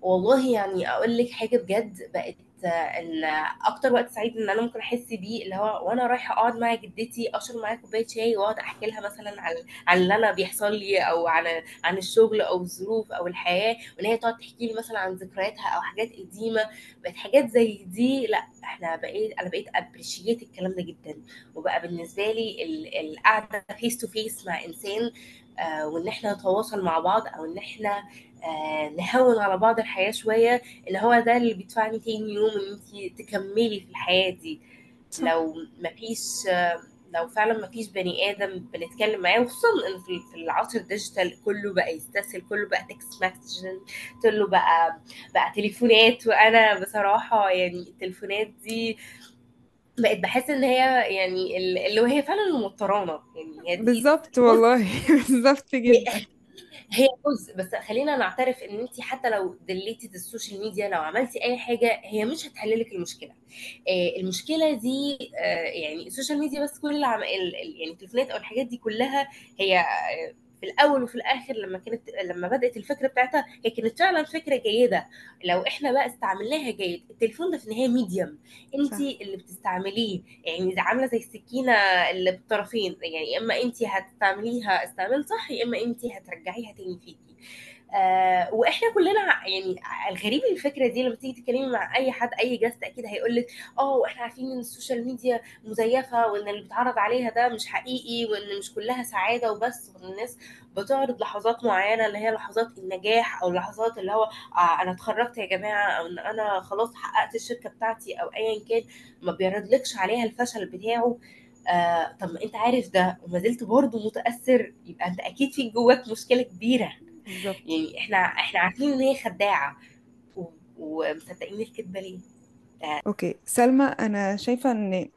والله يعني أقول لك حاجة بجد بقت أكتر وقت سعيد إن أنا ممكن أحس بيه اللي هو وأنا رايحة أقعد مع جدتي أشرب معاها كوباية شاي وأقعد أحكي لها مثلا عن عن اللي أنا بيحصل لي أو عن عن الشغل أو الظروف أو الحياة وإن هي تقعد تحكي لي مثلا عن ذكرياتها أو حاجات قديمة. بقت حاجات زي دي لأ إحنا بقيت أنا بقيت appreciate الكلام ده جدا. وبقى بالنسبة لي ال- القعدة face to face مع إنسان آه، وإن إحنا نتواصل مع بعض أو إن إحنا نهون على بعض الحياة شوية اللي هو ده اللي بيدفعني تاني يوم إن انت تكملي في الحياة دي. صح. لو مفيش آه، لو فعلا مفيش بني آدم بنتكلم معاه وخصوصا إن في العصر ال digital كله بقى يستسهل كله بقى text message كله بقى بقى تليفونات. وأنا بصراحة يعني التليفونات دي بقت بحس إن هي يعني ال- اللي هي فعلا اللي موترانا يعني بالظبط والله. بالظبط جدا. هي جزء بس خلينا نعترف إن انت حتى لو delete تي ال social media لو عملتي أي حاجة هي مش هتحل لك المشكلة. آه، المشكلة دي آه، يعني ال social media بس كل يعني التليفونات أو الحاجات دي كلها هي آه، في الأول وفي الآخر لما كانت لما بدأت الفكرة بتاعتها هي كانت فعلا فكرة جيدة. لو إحنا بقى استعملناها جيد التليفون ده في النهاية medium انت اللي بتستعمليه. يعني عاملة زي السكينة اللي بالطرفين يعني يا إما انت هتستعمليها استعمال صح يا إما انت هترجعيها تاني فيكي. آه وإحنا كلنا يعني الغريب الفكرة دي لما تيجي تتكلمي مع أي حد أي guest أكيد هيقول لك آه إحنا عارفين إن ال social media مزيفة وإن اللي بيتعرض عليها ده مش حقيقي وإن مش كلها سعادة وبس وإن الناس بتعرض لحظات معينة اللي هي لحظات النجاح أو لحظات اللي هو آه أنا اتخرجت يا جماعة أو إن أنا خلاص حققت الشركة بتاعتي أو ايا كان ما بيعرضلكش عليها الفشل بتاعه. آه طب ما أنت عارف ده وما زلت برضه متأثر يبقى أنت أكيد في جواك مشكلة كبيرة. بالظبط. يعني إحنا إحنا عارفين إن هي خداعة و- ومصدقين الكدبه ليه okay. سلمى أنا شايفة إن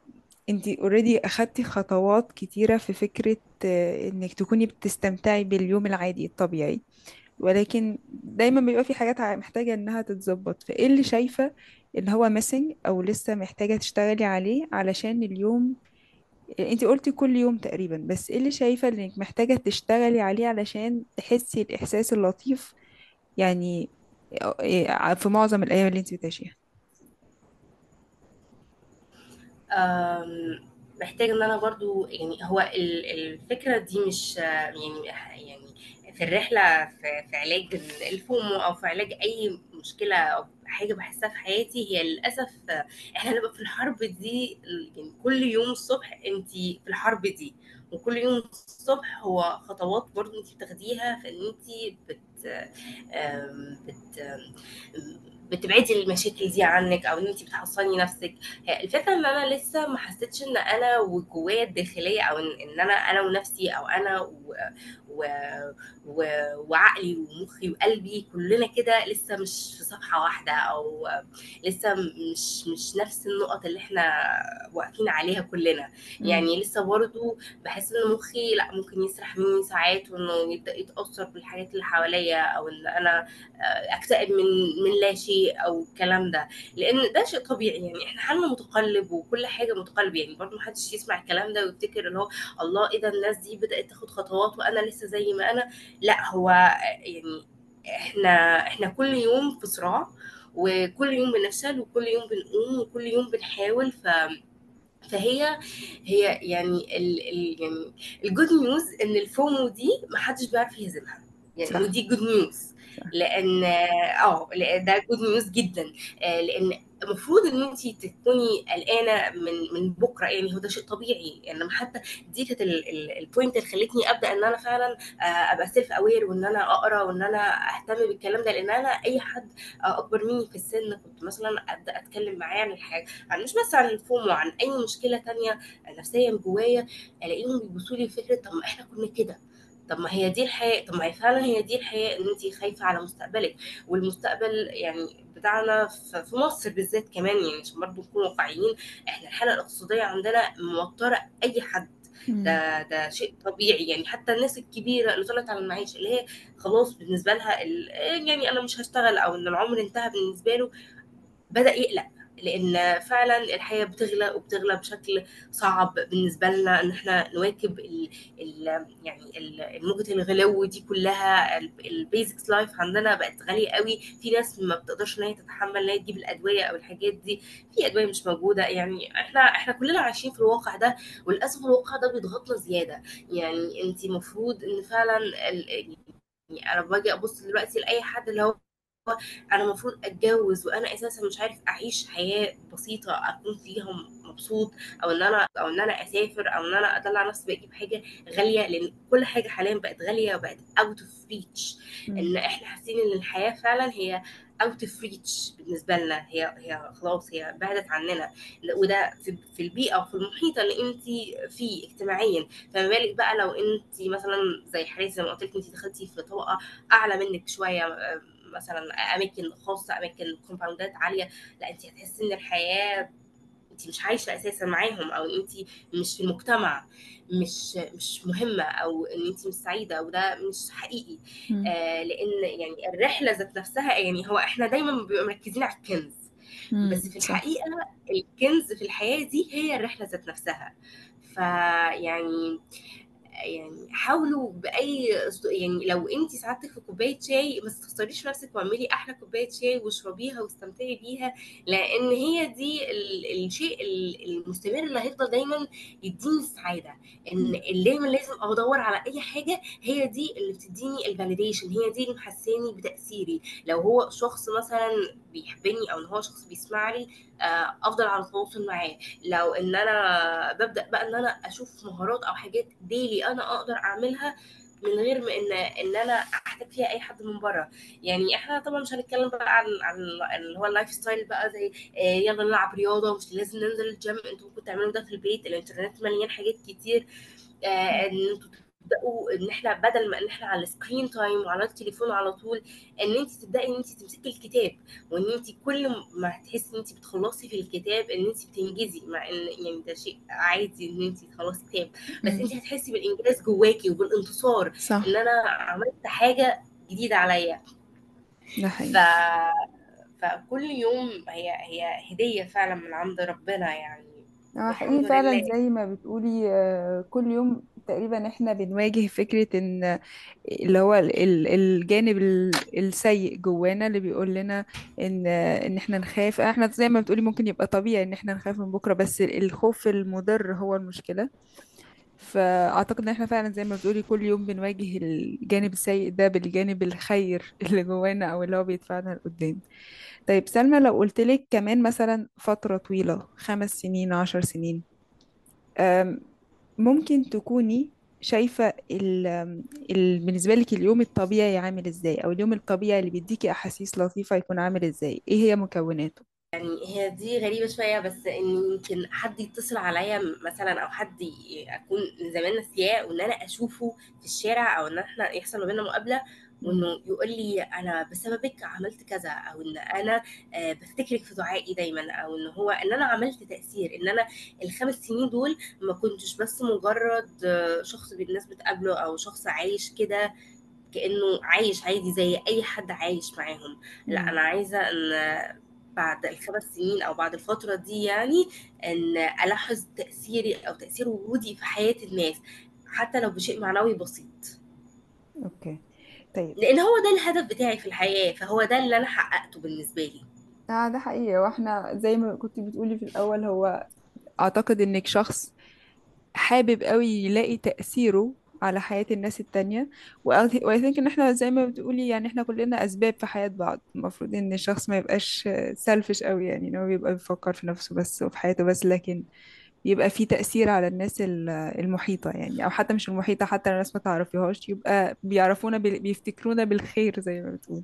انتي already أخدتي خطوات كتيرة في فكرة آه، إنك تكوني بتستمتعي باليوم العادي الطبيعي. ولكن دايما بيبقى في حاجات ع- محتاجة إنها تتظبط. فإيه اللي شايفة اللي هو missing أو لسه محتاجة تشتغلي عليه علشان اليوم انتي قلتي كل يوم تقريبا بس إيه اللي شايفة إنك محتاجة تشتغلي عليه علشان تحسي الإحساس اللطيف؟ يعني آه، في معظم الأيام اللي انتي بتعيشيها. آم، محتاج إن أنا برضو يعني هو ال- الفكرة دي مش يعني يعني في الرحلة في, في علاج الفومو أو في علاج أي مشكلة أو حاجة بحسها في حياتي هي للأسف إحنا هنبقى في الحرب دي يعني كل يوم الصبح انت في الحرب دي وكل يوم الصبح هو خطوات برضو انت بتاخديها في إن انت بت بت بتبعدي المشاكل دي عنك أو إن انت بتحصني نفسك. هي الفكرة إن أنا لسه ما حسيتش إن أنا وجوايا الداخلية أو إن أنا أنا ونفسي أو أنا و... و... وعقلي ومخي وقلبي كلنا كده لسه مش في صفحة واحدة أو لسه مش مش نفس النقط اللي إحنا واقفين عليها كلنا. يعني لسه برضو بحس إن مخي لأ ممكن يسرح مني ساعات وإنه يبدأ يتأثر بالحاجات اللي حواليا أو إن أنا أكتئب من من لا شيء أو الكلام ده. لأن ده شيء طبيعي يعني إحنا حالنا متقلب وكل حاجة متقلب. يعني برضه محدش يسمع الكلام ده ويفتكر اللي هو الله إيه ده الناس دي بدأت تاخد خطوات وأنا لسه زي ما أنا. لا هو يعني إحنا إحنا كل يوم في صراع وكل يوم بنفشل وكل يوم بنقوم وكل يوم بنحاول. ف فهي هي يعني ال ال يعني الجود نيوز إن الفومو دي محدش بيعرف يهزمها. يعني صح. ودي good news لأن آه ده good news جدا. آه، لأن المفروض إن انت تكوني قلقانة من من بكرة يعني هو ده شيء طبيعي. يعني حتى دي كانت ال point اللي خلتني أبدأ إن أنا فعلا آه، أبقى self aware وإن أنا أقرأ وإن أنا أهتم بالكلام ده. لأن أنا أي حد آه، أكبر مني في السن كنت مثلا أبدأ أتكلم معاه عن الحاجة عن مش بس عن ال FOMO عن أي مشكلة تانية نفسيا جوايا ألاقيهم بيبصوا لي فكره طب ما إحنا كنا كده. طب ما هي دي الحياة طب ما هي فعلا هي دي الحياة إن انت خايفة على مستقبلك. والمستقبل يعني بتاعنا في في مصر بالذات كمان يعني عشان برضه نكون واقعيين إحنا الحالة الاقتصادية عندنا موترة أي حد. ده ده شيء طبيعي. يعني حتى الناس الكبيرة اللي طلعت على المعيش اللي هي خلاص بالنسبة لها يعني أنا مش هشتغل أو إن العمر انتهى بالنسبة له بدأ يقلق. لأن فعلا الحياة بتغلى وبتغلى بشكل صعب بالنسبة لنا إن إحنا نواكب ال ال يعني ال- موجه الغلو دي كلها. ال basics life عندنا بقت غالية قوي. في ناس ما بتقدرش إن هي تتحمل إن هي تجيب الأدوية أو الحاجات دي. في أدوية مش موجودة. يعني إحنا إحنا كلنا عايشين في الواقع ده وللأسف الواقع ده بيضغطنا زيادة. يعني انت المفروض إن فعلا يعني أنا باجي أبص دلوقتي لأي حد اللي هو أنا المفروض أتجوز وأنا أساسا مش عارف أعيش حياة بسيطة أكون فيها مبسوط أو إن أنا أو إن أنا أسافر أو إن أنا ادلع نفسي بجيب حاجة غالية لأن كل حاجة حاليا بقت غالية وبقت out of reach. إن إحنا حاسين إن الحياة فعلا هي out of reach بالنسبة لنا. هي هي خلاص هي بعدت عننا. وده في, في البيئة وفي المحيط اللي أنت فيه اجتماعيا. فما بالك بقى لو أنت مثلا زي حالتي زي ما قلت لك انت دخلتي في طبقة أعلى منك شوية مثلا أماكن خاصة أماكن كومباوندات عالية لا انت هتحسي إن الحياة انت مش عايشة أساسا معاهم أو انت مش في المجتمع مش مش مهمة أو إن انت مش سعيدة وده مش حقيقي مم. آه لأن يعني الرحلة ذات نفسها يعني هو إحنا دايما بنبقى مركزين على الكنز مم. بس في الحقيقة الكنز في الحياة دي هي الرحلة ذات نفسها فيعني يعني حاولوا بأي يعني لو انت سعادتك في كوباية شاي ما تخسريش نفسك واعملي أحلى كوباية شاي واشربيها واستمتعي بيها لأن هي دي ال- الشيء ال- المستمر اللي هيفضل دايما يديني السعادة. إن دايما لازم أدور على أي حاجة هي دي اللي بتديني الفاليديشن هي دي اللي محساني بتأثيري. لو هو شخص مثلا بيحبني أو إن هو شخص بيسمع لي آه، أفضل على تواصل معاه. لو إن أنا ببدأ بقى إن أنا أشوف مهارات أو حاجات daily أنا أقدر أعملها من غير ما إن إن أنا أحتاج فيها أي حد من بره. يعني إحنا طبعا مش هنتكلم بقى عن عن اللي هو ال lifestyle بقى زي آه، يلا نلعب رياضة مش لازم ننزل الجيم أنتوا ممكن تعملوا ده في البيت الإنترنت مليان حاجات كتير آه، إن أنتوا تبدأوا إن إحنا بدل ما إن إحنا على ال screen time وعلى التليفون على طول إن انت تبدأي إن انت تمسكي الكتاب وإن انت كل ما تحسي إن انت بتخلصي في الكتاب إن انت بتنجزي مع إن يعني ده شيء عادي إن انت تخلصي كتاب. بس. انت هتحسي بالإنجاز جواكي وبالانتصار صح. إن أنا عملت حاجة جديدة عليا. ده ف حقيقي. فكل يوم هي هي هدية فعلا من عند ربنا يعني. آه حقيقي فعلا زي ما بتقولي آه، كل يوم تقريبا إحنا بنواجه فكرة إن اللي هو ال- ال- الجانب ال- السيء جوانا اللي بيقول لنا إن إن إحنا نخاف. إحنا زي ما بتقولي ممكن يبقى طبيعي إن إحنا نخاف من بكرة بس الخوف المضر هو المشكلة. فأعتقد إن إحنا فعلا زي ما بتقولي كل يوم بنواجه الجانب السيء ده بالجانب الخير اللي جوانا أو اللي هو بيدفعنا لقدام. طيب سلمى لو قلتلك كمان مثلا فترة طويلة خمس سنين عشر سنين ممكن تكوني شايفة ال ال بالنسبة لك اليوم الطبيعي عامل إزاي؟ أو اليوم الطبيعي اللي بيديكي أحاسيس لطيفة يكون عامل إزاي؟ إيه هي مكوناته؟ يعني هي دي غريبة شوية بس إن يمكن حد يتصل عليا مثلا أو حد أكون من زمان ناسياه وإن أنا أشوفه في الشارع أو إن إحنا يحصل ما بينا مقابلة مم. وإنه يقول لي أنا بسببك عملت كذا أو إن أنا آه، بفتكرك في دعائي دايما أو إن هو إن أنا عملت تأثير إن أنا الخمس سنين دول ما كنتش بس مجرد آه، شخص الناس بتقابله أو شخص عايش كده كأنه عايش عادي زي أي حد عايش معاهم لا مم. أنا عايزة إن بعد الخمس سنين أو بعد الفترة دي يعني إن ألاحظ تأثيري أو تأثير وجودي في حياة الناس حتى لو بشيء معنوي بسيط أوكي طيب. لأن هو ده الهدف بتاعي في الحياة فهو ده اللي أنا حققته بالنسبة لي. آه ده حقيقي. وإحنا زي ما كنت بتقولي في الأول هو أعتقد إنك شخص حابب قوي يلاقي تأثيره على حياة الناس التانية. وأي ثينك إن إحنا زي ما بتقولي يعني إحنا كلنا أسباب في حياة بعض. المفروض إن الشخص ما يبقاش سيلفش قوي يعني إن هو بيبقى بيفكر في نفسه بس وفي حياته بس لكن يبقى في تأثير على الناس ال- المحيطة يعني أو حتى مش المحيطة حتى الناس ما تعرفيهاش يبقى بيعرفونا. بيفتكرونا بالخير زي ما بتقول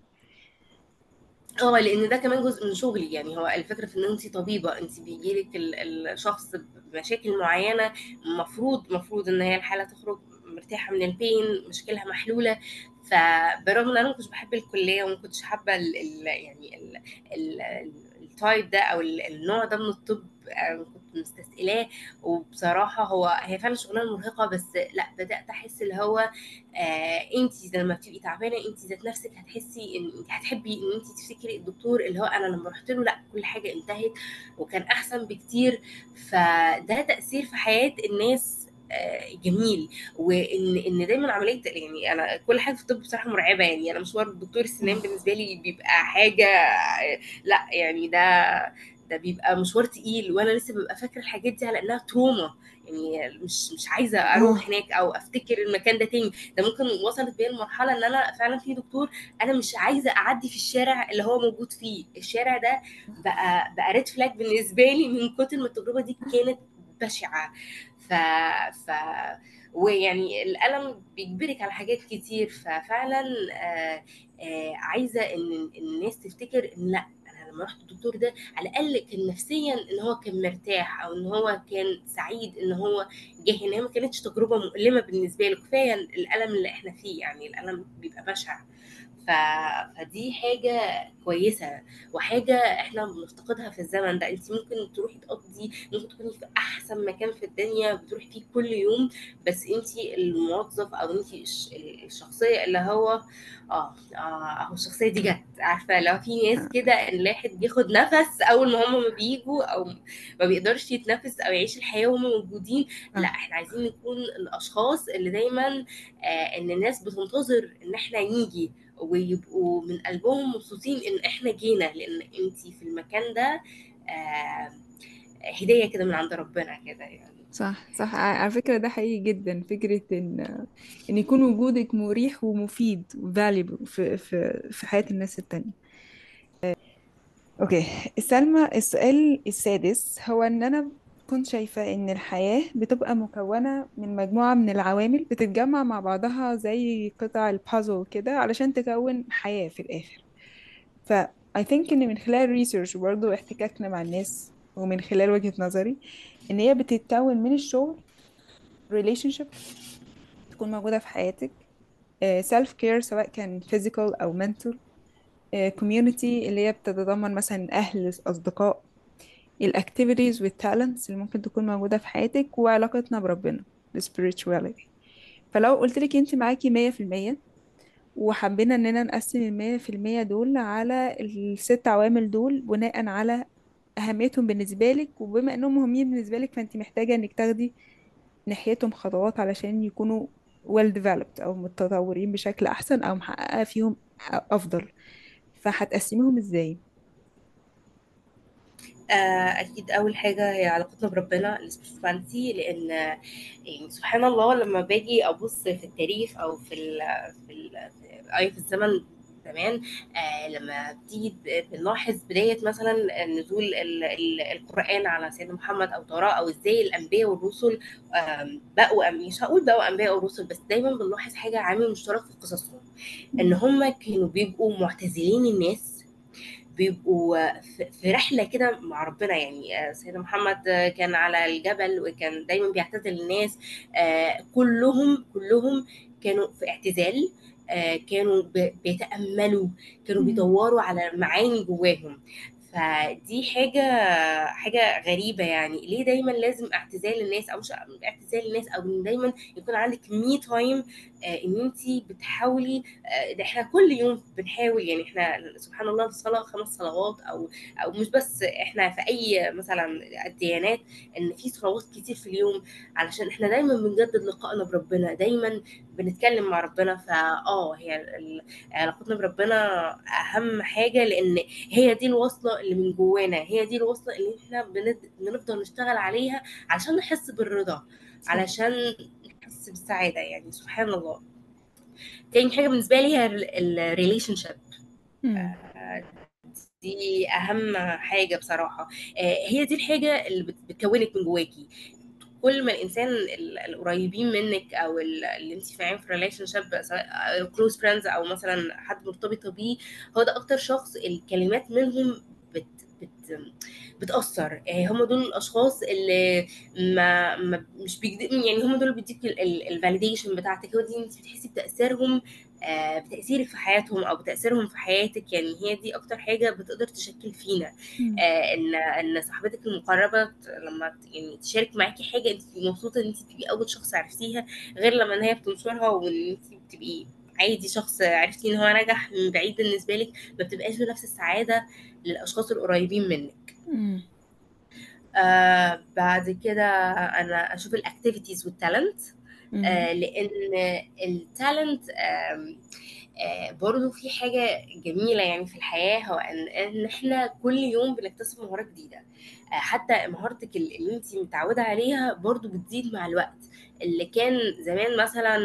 آه لأن ده كمان جزء من شغلي يعني هو الفكرة في إن انت طبيبة انت بيجيلك ال- الشخص بمشاكل معينة المفروض المفروض إن هي الحالة تخرج مرتاحة من البين مشاكلها محلولة فبرغم إن أنا ما كنتش بحب الكلية وما كنتش حابة يعني ال ال التايب ده أو ال- النوع ده من الطب كنت مستثقلاه وبصراحة هو هي فعلا شغلانة مرهقة بس لأ بدأت أحس اللي هو آه انت لما بتبقي تعبانة انت ذات نفسك هتحسي إن انت هتحبي إن انت تفتكري الدكتور اللي هو أنا لما رحت له لأ كل حاجة انتهت وكان أحسن بكتير. فده تأثير في حياة الناس آه، جميل. وإن إن دايما عملية يعني أنا كل حاجة في الطب بصراحة مرعبة يعني أنا مشوار دكتور السنان بالنسبة لي بيبقى حاجة آه، لأ يعني ده ده بيبقى مشوار تقيل وأنا لسه ببقى فاكرة الحاجات دي على إنها تروما يعني مش مش عايزة أروح آه. هناك أو أفتكر المكان ده تاني. ده ممكن وصلت بيا المرحله إن أنا فعلا في دكتور أنا مش عايزة أعدي في الشارع اللي هو موجود فيه. الشارع ده بقى بقى ريد فلاج بالنسبة لي من كتر ما التجربة دي كانت بشعة. ف ف ويعني الألم بيجبرك على حاجات كتير. ففعلا آه، آه، عايزة إن الناس تفتكر إن لأ لما رحت الدكتور ده على الأقل كان نفسيا إن هو كان مرتاح أو إن هو كان سعيد إن هو جه إن هي ما كانتش تجربة مؤلمة بالنسبة له. كفاية الألم اللي إحنا فيه يعني الألم بيبقى بشع. ف... فدي حاجة كويسة. وحاجة إحنا بنفتقدها في الزمن ده. انت ممكن تروحي تقضي ممكن تكوني في أحسن مكان في الدنيا بتروحي فيه كل يوم بس انت الموظف أو انت الشخصية اللي هو آه آه أهو الشخصية دي جت. عارفة؟ لو في ناس كده إن الواحد بياخد نفس أول ما هم ما بيجوا أو ما بيقدرش يتنفس أو يعيش الحياة وهم موجودين لا آه إحنا عايزين نكون الأشخاص اللي دايما آه إن الناس بتنتظر إن إحنا نيجي ويبقوا من قلبهم مبسوطين إن إحنا جينا لأن أنت في المكان ده آه، هدية كده من عند ربنا كده يعني. صح صح. على فكرة ده حقيقي جدا فكرة إن إن يكون وجودك مريح ومفيد وvaluable في في في حياة الناس التانية. okay. سلمى السؤال السادس هو إن أنا كنت شايفة إن الحياة بتبقى مكونة من مجموعة من العوامل بتتجمع مع بعضها زي قطع البازل كده علشان تكون حياة في الآخر. ف I think إن من خلال research وبرضه احتكاكنا مع الناس ومن خلال وجهة نظري إن هي بتتكون من الشغل relationships تكون موجودة في حياتك self care سواء كان physical أو mental community اللي هي بتتضمن مثلا أهل أصدقاء ال activities وال talents اللي ممكن تكون موجودة في حياتك وعلاقتنا بربنا ال spirituality فلو قلت لك انت معاكي مية في المية وحبينا اننا نقسم المية في المية دول على الست عوامل دول بناء على أهميتهم بالنسبة لك وبما إنهم مهمين بالنسبة لك فأنت محتاجة إنك تاخدي ناحيتهم خطوات علشان يكونوا well developed أو متطورين بشكل أحسن أو محققة فيهم أفضل فهتقسميهم إزاي؟ آه، أكيد أول حاجة هي علاقتنا بربنا السبirituality لأن يعني سبحان الله لما باجي أبص في التاريخ أو في ال في ال في أي في الزمن زمان آه لما بتيجي بنلاحظ بداية مثلا نزول ال- ال- القرآن على سيدنا محمد أو توراة أو إزاي الأنبياء والرسل آم، بقوا مش هقول بقوا أنبياء ورسل بس دايما بنلاحظ حاجة عامل مشترك في قصصهم إن هم كانوا بيبقوا معتزلين الناس بيبقوا في رحلة كده مع ربنا يعني آه، سيدنا محمد كان على الجبل وكان دايما بيعتزل الناس آه، كلهم كلهم كانوا في اعتزال آه، كانوا بيتأملوا كانوا. بيدوروا على معاني جواهم فدي حاجة حاجة غريبة يعني ليه دايما لازم اعتزال الناس أو مش اعتزال الناس أو دايما يكون عندك مي تايم إن انت بتحاولي آه، ده إحنا كل يوم بنحاول يعني إحنا سبحان الله الصلاة خمس صلوات أو أو مش بس إحنا في أي مثلا الديانات إن في صلوات كتير في اليوم علشان إحنا دايما بنجدد لقائنا بربنا دايما بنتكلم مع ربنا فاه هي علاقتنا بربنا أهم حاجة لأن هي دي الوصلة اللي من جوانا هي دي الوصلة اللي إحنا بنفضل نشتغل عليها علشان نحس بالرضا علشان نحس بالسعادة يعني سبحان الله. تاني حاجة بالنسبة لي هي ال relationship مم. دي أهم حاجة بصراحة. آه، هي دي الحاجة اللي بت- بتكونك من جواكي. كل ما الإنسان ال- القريبين منك أو ال- اللي انت فاهم في relationship سواء close friends أو مثلا حد مرتبطه بيه هو ده أكتر شخص الكلمات منهم بت بت بتأثر. آه، هم دول الأشخاص اللي ما, ما مش بيجد... يعني هم دول اللي بيديك الفاليديشن بتاعتك. هو دي انت بتحسي بتأثيرهم آه، بتأثيرك في حياتهم أو بتأثيرهم في حياتك. يعني هي دي أكتر حاجة بتقدر تشكل فينا. آه، إن إن صاحبتك المقربة لما يعني تشارك معاكي حاجة أنت تبقي مبسوطة إن أنت تبقي أول شخص عرفتيها غير لما إن هي بتنشرها وإن أنت بتبقي عادي شخص عرفتي إن هو نجح من بعيد بالنسبة لك ما بتبقاش بنفس السعادة. للأشخاص القريبين منك. آه بعد كده أنا أشوف ال activities وال talent. آه لأن ال talent آه، برضو في حاجة جميلة يعني في الحياة هو إن إن إحنا كل يوم بنكتسب مهارة جديدة آه، حتى مهارتك ال- اللي أنت متعودة عليها برضو بتزيد مع الوقت اللي كان زمان مثلا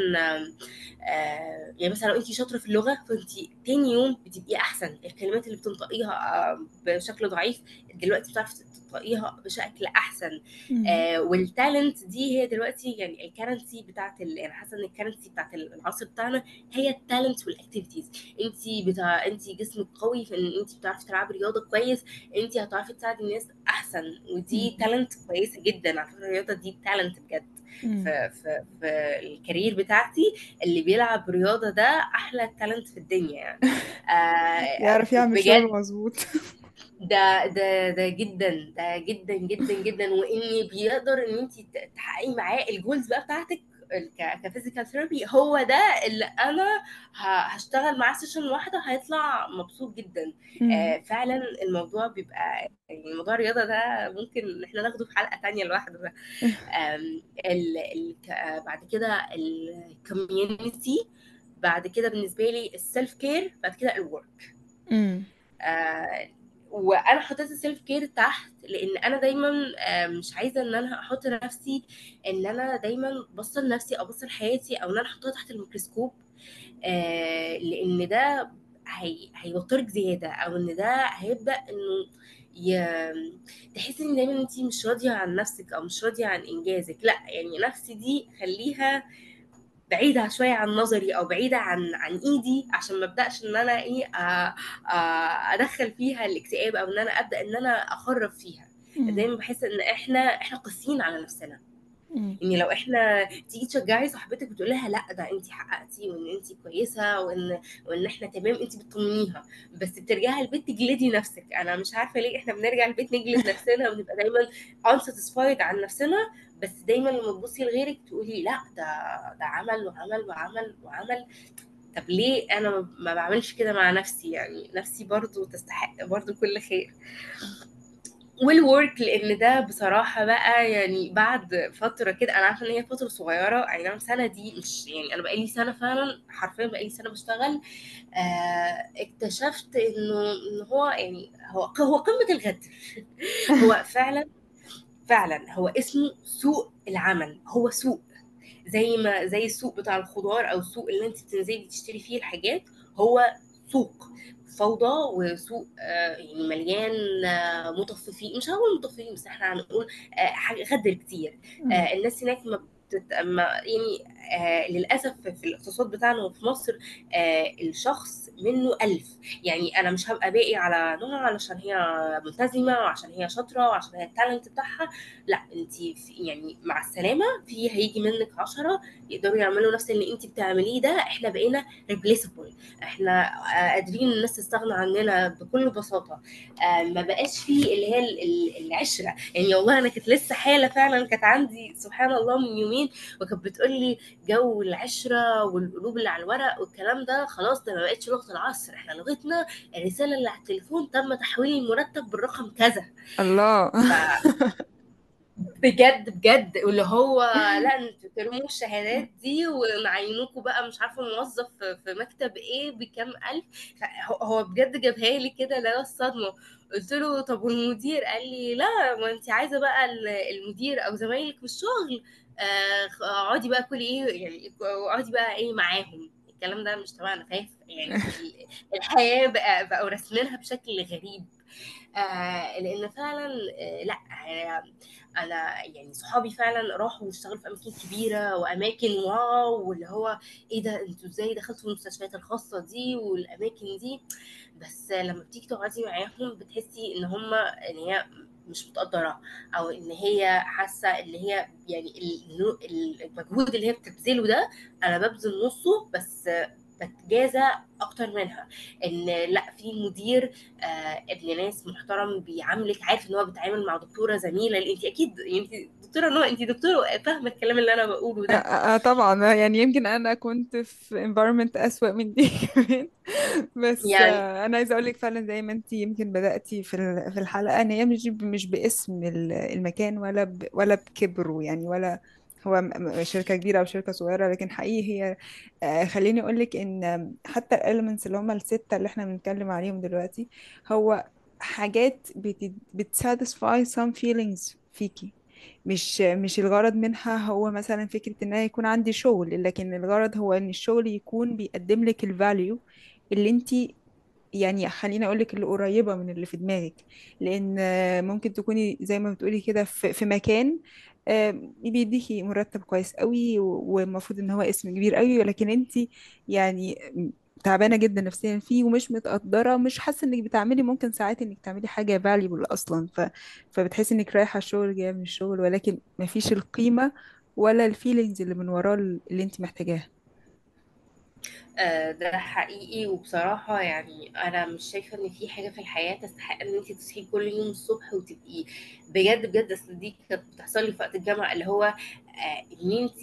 آه، يعني مثلا لو انت شاطرة في اللغة فانت تاني يوم بتبقي أحسن الكلمات اللي بتنطقيها آه، بشكل ضعيف دلوقتي بتعرفي تنطقيها بشكل أحسن. آه وال talent دي هي دلوقتي يعني ال currency بتاعت ال... أنا حاسة إن ال currency بتاعت العصر بتاعنا هي ال talent وال activities انت بتاع انت جسمك قوي في ان انت بتعرفي تلعبي رياضة كويس انت هتعرفي تساعدي الناس أحسن ودي. talent كويسة جدا على فكرة الرياضة دي talent بجد. في في في ال career بتاعتي اللي بيلعب رياضة ده أحلى talent في الدنيا يعني. آه يعرف يعمل شغل مظبوط. ده ده ده جدا ده جدا جدا جدا وان بيقدر إن انت تحققي معاه ال goals بقى بتاعتك ك physical therapy هو ده اللي أنا هشتغل معاه session واحدة هيطلع مبسوط جدا. آه، فعلا الموضوع بيبقى يعني موضوع الرياضة ده ممكن ان إحنا ناخده في حلقة تانية لوحده ده آم، ال ال ك- بعد كده ال community بعد كده بالنسبة لي ال self care بعد كده ال work. آه وأنا حطيت ال self care تحت لأن أنا دايما آه مش عايزة إن أنا أحط نفسي إن أنا دايما بصل نفسي أو بصل حياتي أو إن أنا أحطها تحت الميكروسكوب آه لأن ده هي هيوترك زيادة أو إن ده هيبدأ إنه ي... تحسي إن دايما انت مش راضية عن نفسك أو مش راضية عن إنجازك. لأ يعني نفسي دي خليها بعيدة شوية عن نظري أو بعيدة عن عن إيدي عشان ما أبدأش إن أنا إيه آه، آه، أدخل فيها الاكتئاب أو إن أنا أبدأ إن أنا أخرب فيها. دايما بحس إن إحنا إحنا قاسيين على نفسنا. يعني لو إحنا تيجي تشجعي صاحبتك وتقول لها لأ ده أنت حققتي وإن أنت كويسة وإن وإن إحنا تمام أنت بتطمنيها. بس بترجعي البيت تجلدي نفسك. أنا مش عارفة ليه إحنا بنرجع البيت نجلد نفسنا ونبقى دايما unsatisfied عن نفسنا. بس دايما لما تبصي لغيرك تقولي لا ده ده عمل وعمل وعمل وعمل. طب ليه أنا ما بعملش كده مع نفسي؟ يعني نفسي برضو تستحق برضو كل خير. والورك لأن ده بصراحة بقى يعني بعد فترة كده أنا عارفة إن هي فترة صغيرة أي نعم سنة دي مش يعني أنا بقالي سنة فعلا حرفيا بقالي سنة بشتغل. آه اكتشفت إنه إن هو يعني هو هو قمة الغدر هو فعلا فعلا هو اسمه سوق العمل هو سوق. زي ما زي السوق بتاع الخضار أو السوق اللي أنت بتنزلي تشتري فيه الحاجات هو سوق فوضى وسوق آه، يعني مليان آه، مطففين. مش هقول مطففين بس إحنا هنقول آه، حاجة غدر كتير. الناس هناك. ما يعني آه للأسف في الاقتصاد بتاعنا وفي مصر آه الشخص منه ألف. يعني أنا مش هبقى باقي على نوع علشان هي ملتزمة وعشان هي شاطرة وعشان هي التالنت بتاعها. لا انت يعني مع السلامة في هيجي منك عشرة يقدروا يعملوا نفس اللي انت بتعمليه ده. إحنا بقينا ريبليسبل إحنا آه، قادرين الناس تستغنى عننا بكل بساطة. آه، ما بقاش فيه اللي هي ال- ال- العشرة. يعني والله أنا كانت لسه حالة فعلا كانت عندي سبحان الله من يومين وكانت بتقول لي جو العشرة والقلوب اللي على الورق والكلام ده خلاص ده ما بقتش لغة العصر إحنا لغتنا الرسالة اللي على التليفون تم تحويل المرتب بالرقم كذا. الله. ف بجد بجد واللي هو لا أنتوا ترموا الشهادات دي ومعينوكوا بقى مش عارفة موظف في مكتب إيه بكام ألف. هو بجد جابها لي كده لا الصدمة. قلت له طب والمدير؟ قال لي لا ما انت عايزة بقى ال- المدير أو زمايلك في الشغل. اقعدي بقى كلي إيه يعني اقعدي بقى إيه معاهم. الكلام ده مش تبعنا فاهم يعني ال- الحياة بقى بقوا راسمينها بشكل غريب. آه لأن فعلا آه لأ أنا يعني صحابي فعلا راحوا واشتغلوا في أماكن كبيرة وأماكن واو واللي هو إيه ده أنتوا إزاي دخلتوا المستشفيات الخاصة دي والأماكن دي؟ بس لما بتيجي تقعدي معاهم بتحسي إن هم إن هي مش متقدرة أو إن هي حاسة إن هي يعني ال- المجهود اللي هي بتبذله ده أنا ببذل نصه بس بتجازى أكتر منها. إن لأ في مدير آه ابن ناس محترم بيعاملك عارف إن هو بيتعامل مع دكتورة زميلة انت أكيد انت دكتورة نوع انت دكتوره فاهمة الكلام اللي أنا بقوله ده. آه آه، طبعا. آه، يعني يمكن أنا كنت في environment أسوأ من دي كمان. بس يعني آه، أنا عايزة أقول لك فعلا زي ما انت يمكن بداتي في في الحلقة إن هي مش مش باسم ال- المكان ولا ب ولا بكبره يعني ولا هو شركة كبيرة أو شركة صغيرة لكن حقيقي هي آه، خليني أقول لك إن حتى ال elements اللي هم الستة اللي إحنا بنتكلم عليهم دلوقتي هو حاجات بت بت satisfy some feelings فيكي. مش مش الغرض منها هو مثلا فكرة إن أنا يكون عندي شغل لكن الغرض هو إن الشغل يكون بيقدم لك ال value اللي انت يعني خليني أقول لك اللي قريبة من اللي في دماغك. لأن ممكن تكوني زي ما بتقولي كده في مكان بيديكي مرتب كويس قوي والمفروض إن هو اسم كبير قوي ولكن انت يعني تعبانة جدا نفسيا فيه ومش متقدرة مش حاسة إنك بتعملي ممكن ساعات إنك تعملي حاجة valuable أصلا ف... فبتحسي إنك رايحة الشغل جاية من الشغل ولكن مفيش القيمة ولا الفيلينجز اللي من وراه اللي انت محتاجاها. آه، ده حقيقي. وبصراحة يعني أنا مش شايفة إن في حاجة في الحياة تستحق إن أنت تصحي كل يوم الصبح وتبقي بجد بجد. أصل دي كانت بتحصل لي في وقت الجامعة اللي هو آه، إن أنت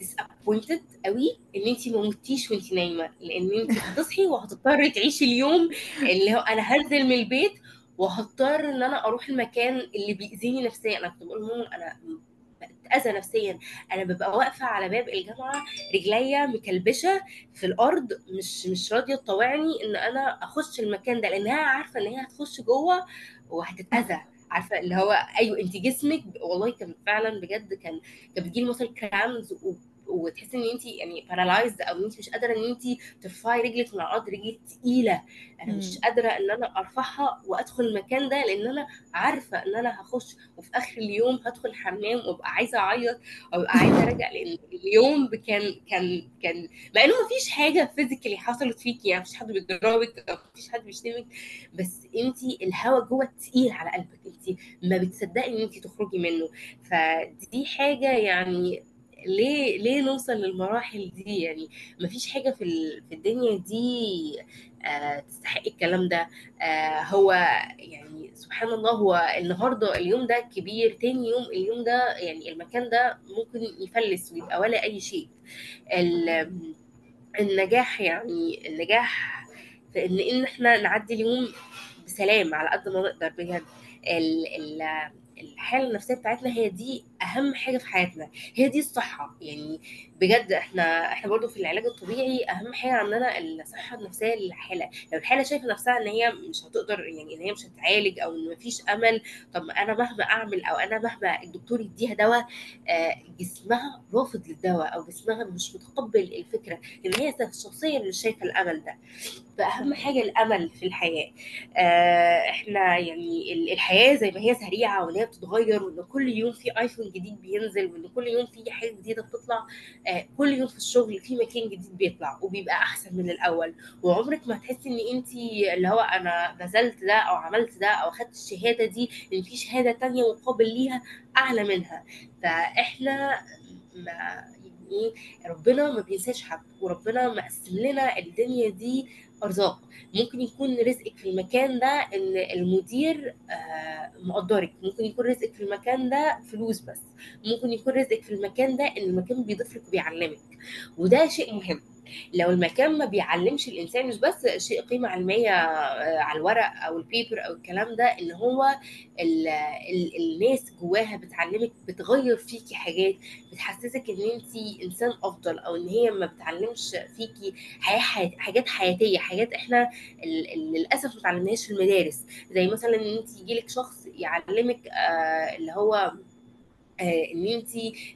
disappointed قوي إن أنت ما متيش وأنت نايمة. لأن أنت هتصحي وهتضطري تعيشي اليوم اللي هو أنا هنزل من البيت وهضطر إن أنا أروح المكان اللي بيأذيني نفسيا. أنا كنت بقول لهم أنا بتأذى نفسيا. أنا ببقى واقفة على باب الجامعة رجليا مكلبشة في الأرض مش مش راضية تطوعني إن أنا أخش المكان ده لانها عارفة إن هي هتخش جوه وهتتأذى. عارفة اللي هو أيوه انت جسمك والله كان فعلا بجد كان كان بتجيلي مثلا cramps وتحسي ان انت يعني paralyzed أو ان انت مش قادرة إن انت ترفعي رجلك من على الأرض رجلك تقيلة أنا مش. قادرة إن أنا أرفعها وأدخل المكان ده لأن أنا عارفة إن أنا هخش وفي آخر اليوم هدخل الحمام وأبقى عايزة أعيط أو أبقى عايزة ارجع لأن اليوم كان كان كان مع إنه مفيش حاجة فيزيكالي حصلت فيكي يعني مفيش حد بيضربك أو مفيش حد بيشتمك بس انت الهوا جوه تقيل على قلبك انت ما بتصدقي إن انت تخرجي منه فدي حاجة يعني ليه ليه نوصل للمراحل دي؟ يعني مفيش حاجة في في الدنيا دي آه تستحق الكلام ده. آه هو يعني سبحان الله هو النهارده اليوم ده كبير تاني يوم اليوم ده يعني المكان ده ممكن يفلس ويبقى ولا أي شيء. ال- النجاح يعني النجاح في إن إن إحنا نعدي اليوم بسلام على قد ما نقدر بجد. ال ال الحالة النفسية بتاعتنا هي دي أهم حاجة في حياتنا هي دي الصحة. يعني بجد إحنا إحنا برضو في العلاج الطبيعي أهم حاجة عندنا الصحة النفسية للحالة. لو الحالة شايفة نفسها إن هي مش هتقدر يعني إن هي مش هتعالج أو إن مفيش أمل طب أنا مهما أعمل أو أنا مهما الدكتور يديها دواء آه، جسمها رافض للدواء أو جسمها مش متقبل الفكرة إن هي شخصيا مش شايفة الأمل ده. فأهم حاجة الأمل في الحياة. آه إحنا يعني ال- الحياة زي ما هي سريعة وإن هي بتتغير وإن كل يوم في ايفون جديد بينزل وإن كل يوم في حاجة جديدة بتطلع آه كل يوم في الشغل في مكان جديد بيطلع وبيبقى أحسن من الأول. وعمرك ما هتحسي إن انت اللي هو أنا بذلت ده أو عملت ده أو اخدت الشهادة دي إن في شهادة تانية مقابل ليها أعلى منها. فإحنا ما يعني إيه ربنا ما بينساش حد وربنا مقسم لنا الدنيا دي أرزاق. ممكن يكون رزقك في المكان ده إن المدير آه، مقدرك. ممكن يكون رزقك في المكان ده فلوس بس. ممكن يكون رزقك في المكان ده إن المكان بيضيف لك وبيعلمك. وده شيء مهم. لو المكان ما بيعلمش الإنسان مش بس شيء قيمة علمية آه، على الورق أو البيبر أو الكلام ده إن هو ال ال الناس جواها بتعلمك بتغير فيكي حاجات بتحسسك إن انت إنسان أفضل أو إن هي ما بتعلمش فيكي حياة حاجات حياتية حاجات إحنا للأسف ما اتعلمناهاش في المدارس. زي مثلا إن انت يجيلك شخص يعلمك آه اللي هو آه إن انت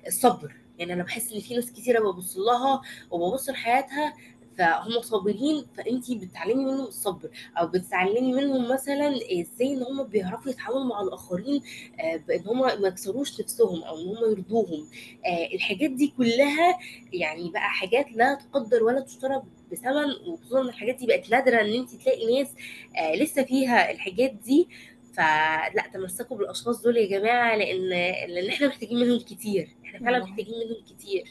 الصبر يعني أنا بحس إن في ناس كتيرة ببص لها وببص لحياتها فهم صابرين فانت بتتعلمي منهم الصبر أو بتتعلمي منهم مثلا إزاي إن هم بيعرفوا يتعاملوا مع الآخرين آه، بإن هم ما يكسروش نفسهم أو إن هم يرضوهم. آه، الحاجات دي كلها يعني بقى حاجات لا تقدر ولا تشترى بثمن وخصوصا الحاجات دي بقت نادرة إن انت تلاقي ناس آه، لسه فيها الحاجات دي. فلا تمسكوا بالأشخاص دول يا جماعة لأن لأن إحنا محتاجين منهم كتير. إحنا فعلا محتاجين منهم كتير.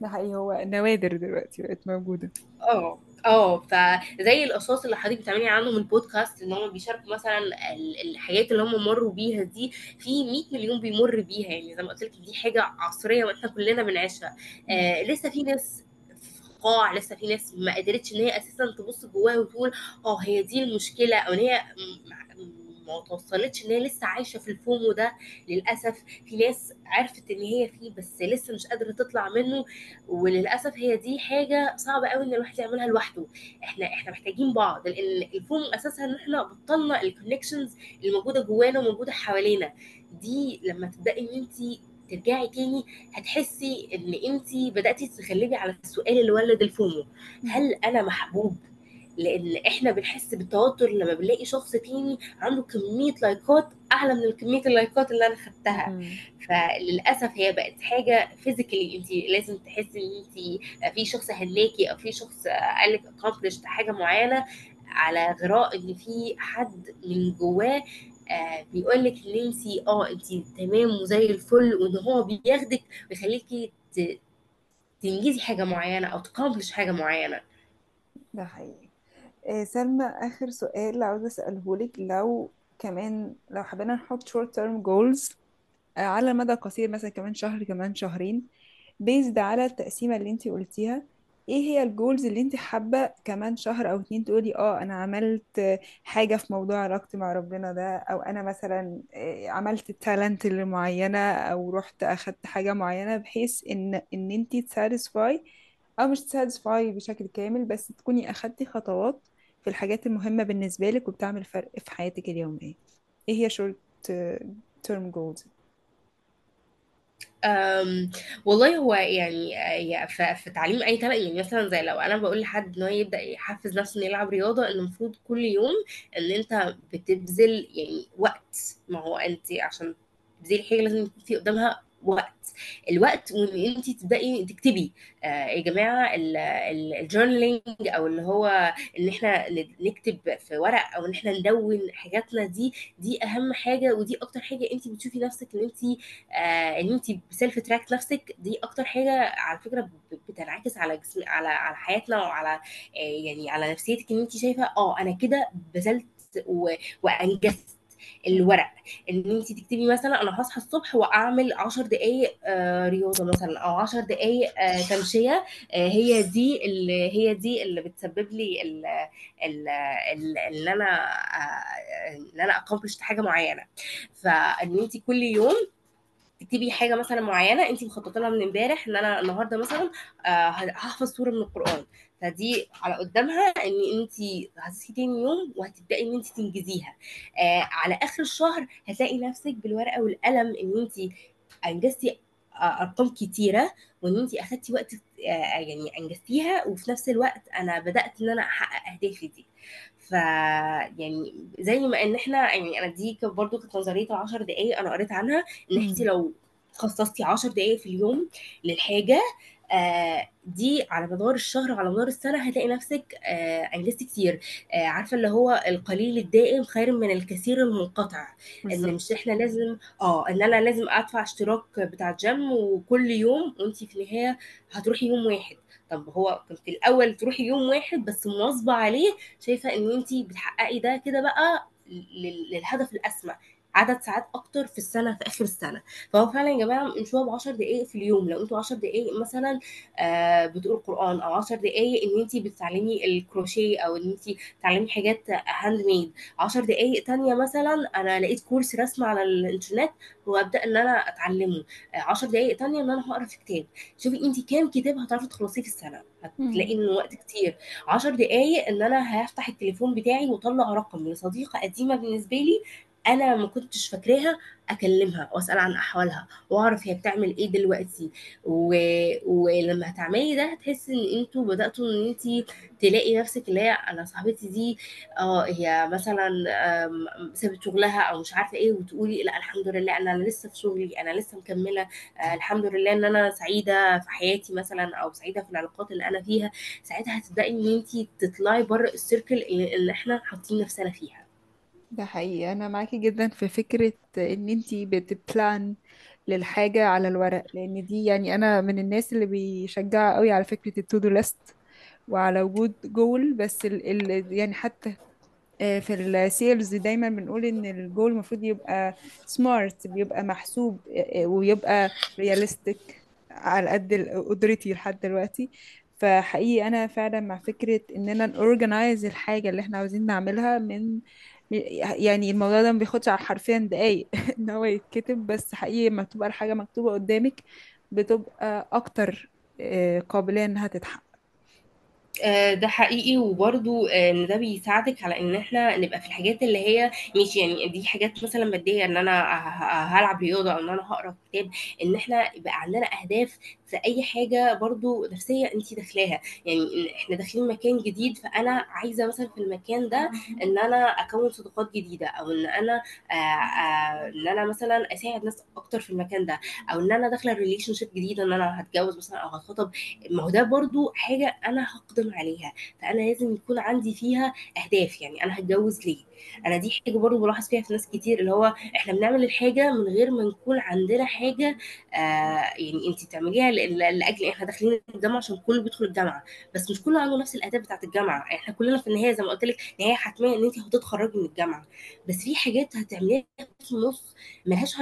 ده حقيقي هو نوادر دلوقتي بقت موجودة. آه آه فزي الأشخاص اللي حضرتك بتعملي عنهم البودكاست إن هم بيشاركوا مثلا ال- الحاجات اللي هم مروا بيها دي في 100 مليون بيمر بيها. يعني زي ما قلت لك دي حاجة عصرية وإحنا كلنا بنعيشها. آه لسه في ناس قاع لسه في ناس ما قدرتش إن هي أساسا تبص جواها وتقول آه هي دي المشكلة أو إن هي م- م- ما توصلتش إن هي لسه عايشة في ال FOMO ده للأسف. في ناس عرفت إن هي فيه بس لسه مش قادرة تطلع منه وللأسف هي دي حاجة صعبة قوي إن الواحد يعملها لوحده. إحنا إحنا محتاجين بعض لأن ال FOMO اساسها إن إحنا بطلنا ال connections اللي موجودة جوانا وموجودة حوالينا. دي لما تبدأي إن انت ترجعي تاني هتحسي إن انت بدأتي تتغلبي على السؤال اللي ولد ال FOMO. هل أنا محبوب؟ لأن إحنا بنحس بالتوتر لما بنلاقي شخص تاني عنده كمية لايكات أعلى من كمية اللايكات اللي أنا خدتها. مم. فللأسف هي بقت حاجة physically انت لازم تحسي إن انت في شخص هناكي أو في شخص قال لك accomplished حاجة معينة على غرار إن في حد من جواه آه بيقول لك إن انت آه انت تمام وزي الفل وإن هو بياخدك ويخليكي تنجزي حاجة معينة أو ت accomplish حاجة معينة. ده حقيقي. آه، سلمى آخر سؤال عاوزة أسأله لك لو كمان لو حبينا نحط short term goals آه، على المدى القصير مثلا كمان شهر كمان شهرين based على التقسيمة اللي انتي قلتيها إيه هي ال goals اللي انتي حابة كمان شهر أو اتنين تقولي آه أنا عملت حاجة في موضوع علاقتي مع ربنا ده أو أنا مثلا آه، عملت ال talent اللي معينة أو رحت أخدت حاجة معينة بحيث إن إن انتي ت satisfy أو مش تساتسفاي بشكل كامل بس تكوني أخدتي خطوات في الحاجات المهمة بالنسبة لك وبتعمل فرق في حياتك اليومية. إيه هي آه، term goals أم والله هو يعني في تعليم أي طريقه يعني مثلا زي لو أنا بقول لحد إن هو يبدأ يحفز نفسه إنه يلعب رياضة ان المفروض كل يوم إن أنت بتبذل يعني وقت. ما هو انت عشان تبذلي حاجة لازم في قدامها وقت. الوقت وإن انت تبداي تكتبي. آه يا جماعة ال journaling أو اللي هو إن إحنا نكتب في ورق أو إن إحنا ندون حاجاتنا دي دي أهم حاجة ودي أكتر حاجة انت بتشوفي نفسك إن انت آه إن انت self track نفسك. دي أكتر حاجة على فكرة بتنعكس على جسم على على حياتنا وعلى آه يعني على نفسيتك إن انت شايفة آه أنا كده بذلت وأنجزت. الورق إن انت تكتبي مثلا أنا هصحى الصبح وأعمل 10 دقائق آه رياضة مثلا أو 10 دقائق آه تمشية آه هي دي اللي هي دي اللي بتسبب لي إن أنا إن أنا اكمبلش حاجة معينة. فإن انت كل يوم تكتبي حاجة مثلا معينة انت مخططة لها من امبارح إن أنا النهارده مثلا هحفظ سورة من القرآن. فدي على قدامها إن أنت هتصحي تاني يوم وهتبدأي إن أنت تنجزيها آه على آخر الشهر هتلاقي نفسك بالورقة والقلم إن أنت أنجزتي أرقام كتيرة وإن أنت أخدتي وقت آه، يعني أنجزتيها وفي نفس الوقت أنا بدأت إن أنا أحقق أهدافي دي ف يعني زي ما إن إحنا يعني أنا دي برضو كانت نظرية العشر دقائق أنا قريت عنها إن أنت. لو خصصتي عشر دقائق في اليوم للحاجة دي على مدار الشهر وعلى مدار السنة هتلاقي نفسك آه انجزتي كتير. آه عارفة اللي هو القليل الدائم خير من الكثير المنقطع. إن مش إحنا لازم آه إن أنا لازم أدفع اشتراك بتاع جيم وكل يوم وانت في النهاية هتروحي يوم واحد. طب هو كنت في الأول تروحي يوم واحد بس مواظبة عليه شايفة إن انت بتحققي ده كده بقى لل- للهدف الأسمى. عدد ساعات أكتر في السنة في آخر السنة. فهو فعلا يا جماعة مش هو ب 10 دقائق في اليوم. لو أنتوا 10 دقائق مثلا آه بتقروا قران أو 10 دقائق إن انت بتتعلمي الكروشيه أو إن انت بتتعلمي حاجات handmade 10 دقائق تانية مثلا أنا لقيت كورس رسم على الإنترنت وأبدأ إن أنا أتعلمه. آه 10 دقائق تانية إن أنا هقرا في كتاب. شوفي انت كام كتاب هتعرفي تخلصيه في السنة. هتلاقي. انه وقت كتير. 10 دقايق إن أنا هفتح التليفون بتاعي وأطلع رقم. لصديقه قديمة بالنسبة لي أنا ما كنتش فاكراها أكلمها وأسأل عن أحوالها وأعرف هي بتعمل إيه دلوقتي. و... ولما هتعملي ده هتحسي إن أنتوا بدأتوا إن انت تلاقي نفسك اللي هي أنا صاحبتي دي آه هي مثلا سابت شغلها أو مش عارفة إيه وتقولي لأ الحمد لله أنا لسه في شغلي أنا لسه مكملة آه الحمد لله إن أنا سعيدة في حياتي مثلا أو سعيدة في العلاقات اللي أنا فيها. ساعتها هتبدأي إن انت تطلعي بره السيركل اللي إحنا حاطين نفسنا فيها. ده حقيقي. أنا معاكي جدا في فكرة إن انتي بت plan للحاجة على الورق لأن دي يعني أنا من الناس اللي بيشجع قوي على فكرة ال to do list وعلى وجود جول بس ال ال يعني حتى آه، في ال sales دايما بنقول إن الجول المفروض يبقى smart بيبقى محسوب آه، آه، ويبقى realistic على قد قدرتي لحد دلوقتي. فحقيقي أنا فعلا مع فكرة اننا ن organize الحاجة اللي إحنا عاوزين نعملها من يعني الموضوع ده ما بياخدش على حرفيا دقايق. إن هو يتكتب بس حقيقي لما بتبقى الحاجة مكتوبة قدامك بتبقى أكتر آه، قابلية إنها تتحقق. آه، ده حقيقي. وبرضو آه، إن ده بيساعدك على إن إحنا نبقى في الحاجات اللي هي ماشي يعني دي حاجات مثلا ماديه إن أنا هلعب رياضة أو إن أنا هقرأ كتاب إن إحنا يبقى عندنا أهداف في أي حاجة برضو نفسية انت داخلاها. يعني إحنا داخلين مكان جديد فأنا عايزة مثلا في المكان ده إن أنا أكون صداقات جديدة أو إن أنا آه، آه، إن أنا مثلا أساعد ناس أكتر في المكان ده أو إن أنا داخلة relationship جديدة إن أنا هتجوز مثلا أو هتخطب. ما هو ده برضو حاجة أنا هقدم عليها. فأنا لازم يكون عندي فيها أهداف. يعني أنا هتجوز ليه؟ أنا دي حاجة برضو بلاحظ فيها في ناس كتير اللي هو إحنا بنعمل الحاجة من غير ما نكون عندنا حاجة آه يعني أنت بتعمليها ل- ل- لأجل إحنا داخلين الجامعة عشان كله بيدخل الجامعة بس مش كله عنده نفس الأهداف بتاعت الجامعة إحنا كلنا في النهاية زي ما قلت لك نهاية حتمية إن أنت هتتخرجي من الجامعة بس في حاجات هتعمليها في النص ملهاش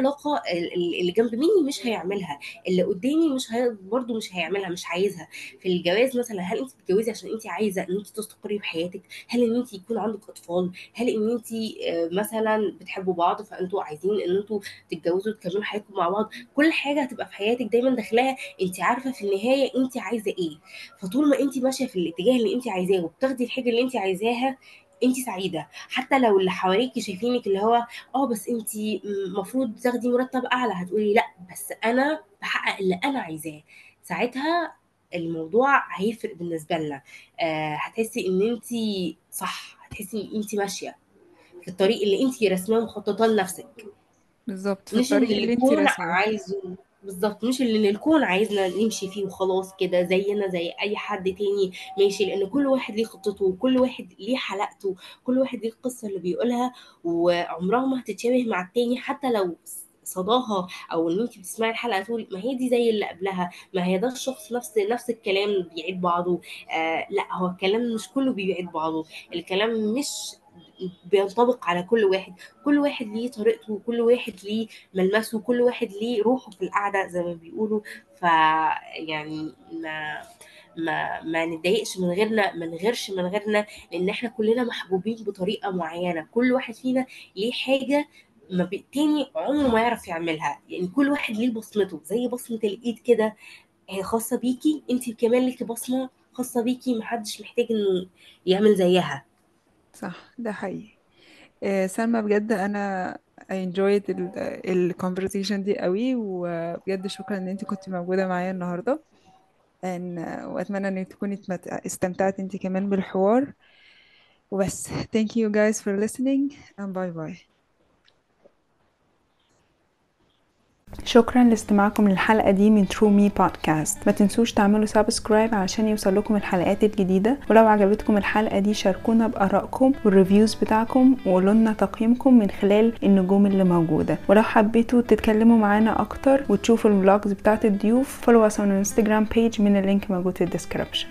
ال- اللي جنب مني مش هيعملها اللي قدامي مش هي... برضه مش هيعملها مش عايزها في الجواز مثلا هل انت بتتجوزي عشان انت عايزة إن انت تستقري في حياتك؟ هل إن انت يكون عندك أطفال؟ هل إن انت آه، مثلا بتحبوا بعض فأنتوا عايزين إن أنتوا تتجوزوا وتكملوا حياتكم مع بعض؟ كل حاجة هتبقى في حياتك دايما داخلها انت عارفة في النهاية انت عايزة إيه. فطول ما انت ماشية في الاتجاه اللي انت عايزاه وبتاخدي الحاجة اللي انت عايزاها انت سعيدة. حتى لو اللي حواليكي شايفينك اللي هو آه بس انت المفروض تاخدي مرتب أعلى هتقولي لأ بس أنا بحقق اللي أنا عايزاه. ساعتها الموضوع هيفرق بالنسبة لنا. آه هتحسي إن انت صح هتحسي إن انت ماشية في الطريق اللي انت رسماه ومخططه لنفسك. بالظبط في مش الطريق اللي اللي انتي الكون راسماه عايزه. بالظبط مش اللي الكون عايزنا نمشي فيه وخلاص كده زينا زي أي حد تاني ماشي. لأن كل واحد ليه خطته وكل واحد ليه حلقته كل واحد ليه القصة اللي بيقولها وعمرها ما هتتشابه مع التاني. حتى لو صداها أو إن انت بتسمعي الحلقة تقول ما هي دي زي اللي قبلها ما هي ده الشخص نفس نفس الكلام بيعيد بعضه. آه لأ هو الكلام مش كله بيعيد بعضه. الكلام مش بينطبق على كل واحد. كل واحد ليه طريقته وكل واحد ليه ملمسه وكل واحد ليه روحه في القعدة زي ما بيقولوا. ف يعني ما ما ما نتضايقش من غيرنا ما نغيرش من غيرنا لأن إحنا كلنا محبوبين بطريقة معينة. كل واحد فينا ليه حاجة ما بي- تاني عمره ما يعرف يعملها. يعني كل واحد ليه بصمته. زي بصمة الإيد كده هي خاصة بيكي انت كمان ليكي بصمة خاصة بيكي محدش محتاج إنه يعمل زيها. صح ده حقيقي. آه، سلمى بجد أنا I enjoyed ال ال conversation دي قوي وبجد شكرا إن أنت كنت موجودة معايا النهاردة. أن وأتمنى إن تكوني اتمت- استمتعت أنت كمان بالحوار. وبس thank you guys for listening and bye bye. شكرا لاستماعكم للحلقة دي من True Me Podcast. ما تنسوش تعملوا subscribe علشان يوصل لكم الحلقات الجديدة. ولو عجبتكم الحلقة دي شاركونا بآرائكم وال reviews بتاعكم وقولوا لنا تقييمكم من خلال النجوم اللي موجودة. ولو حبيتوا تتكلموا معانا أكتر وتشوفوا ال vlogs بتاعت الضيوف follow us on page من اللينك موجود في الديسكربشن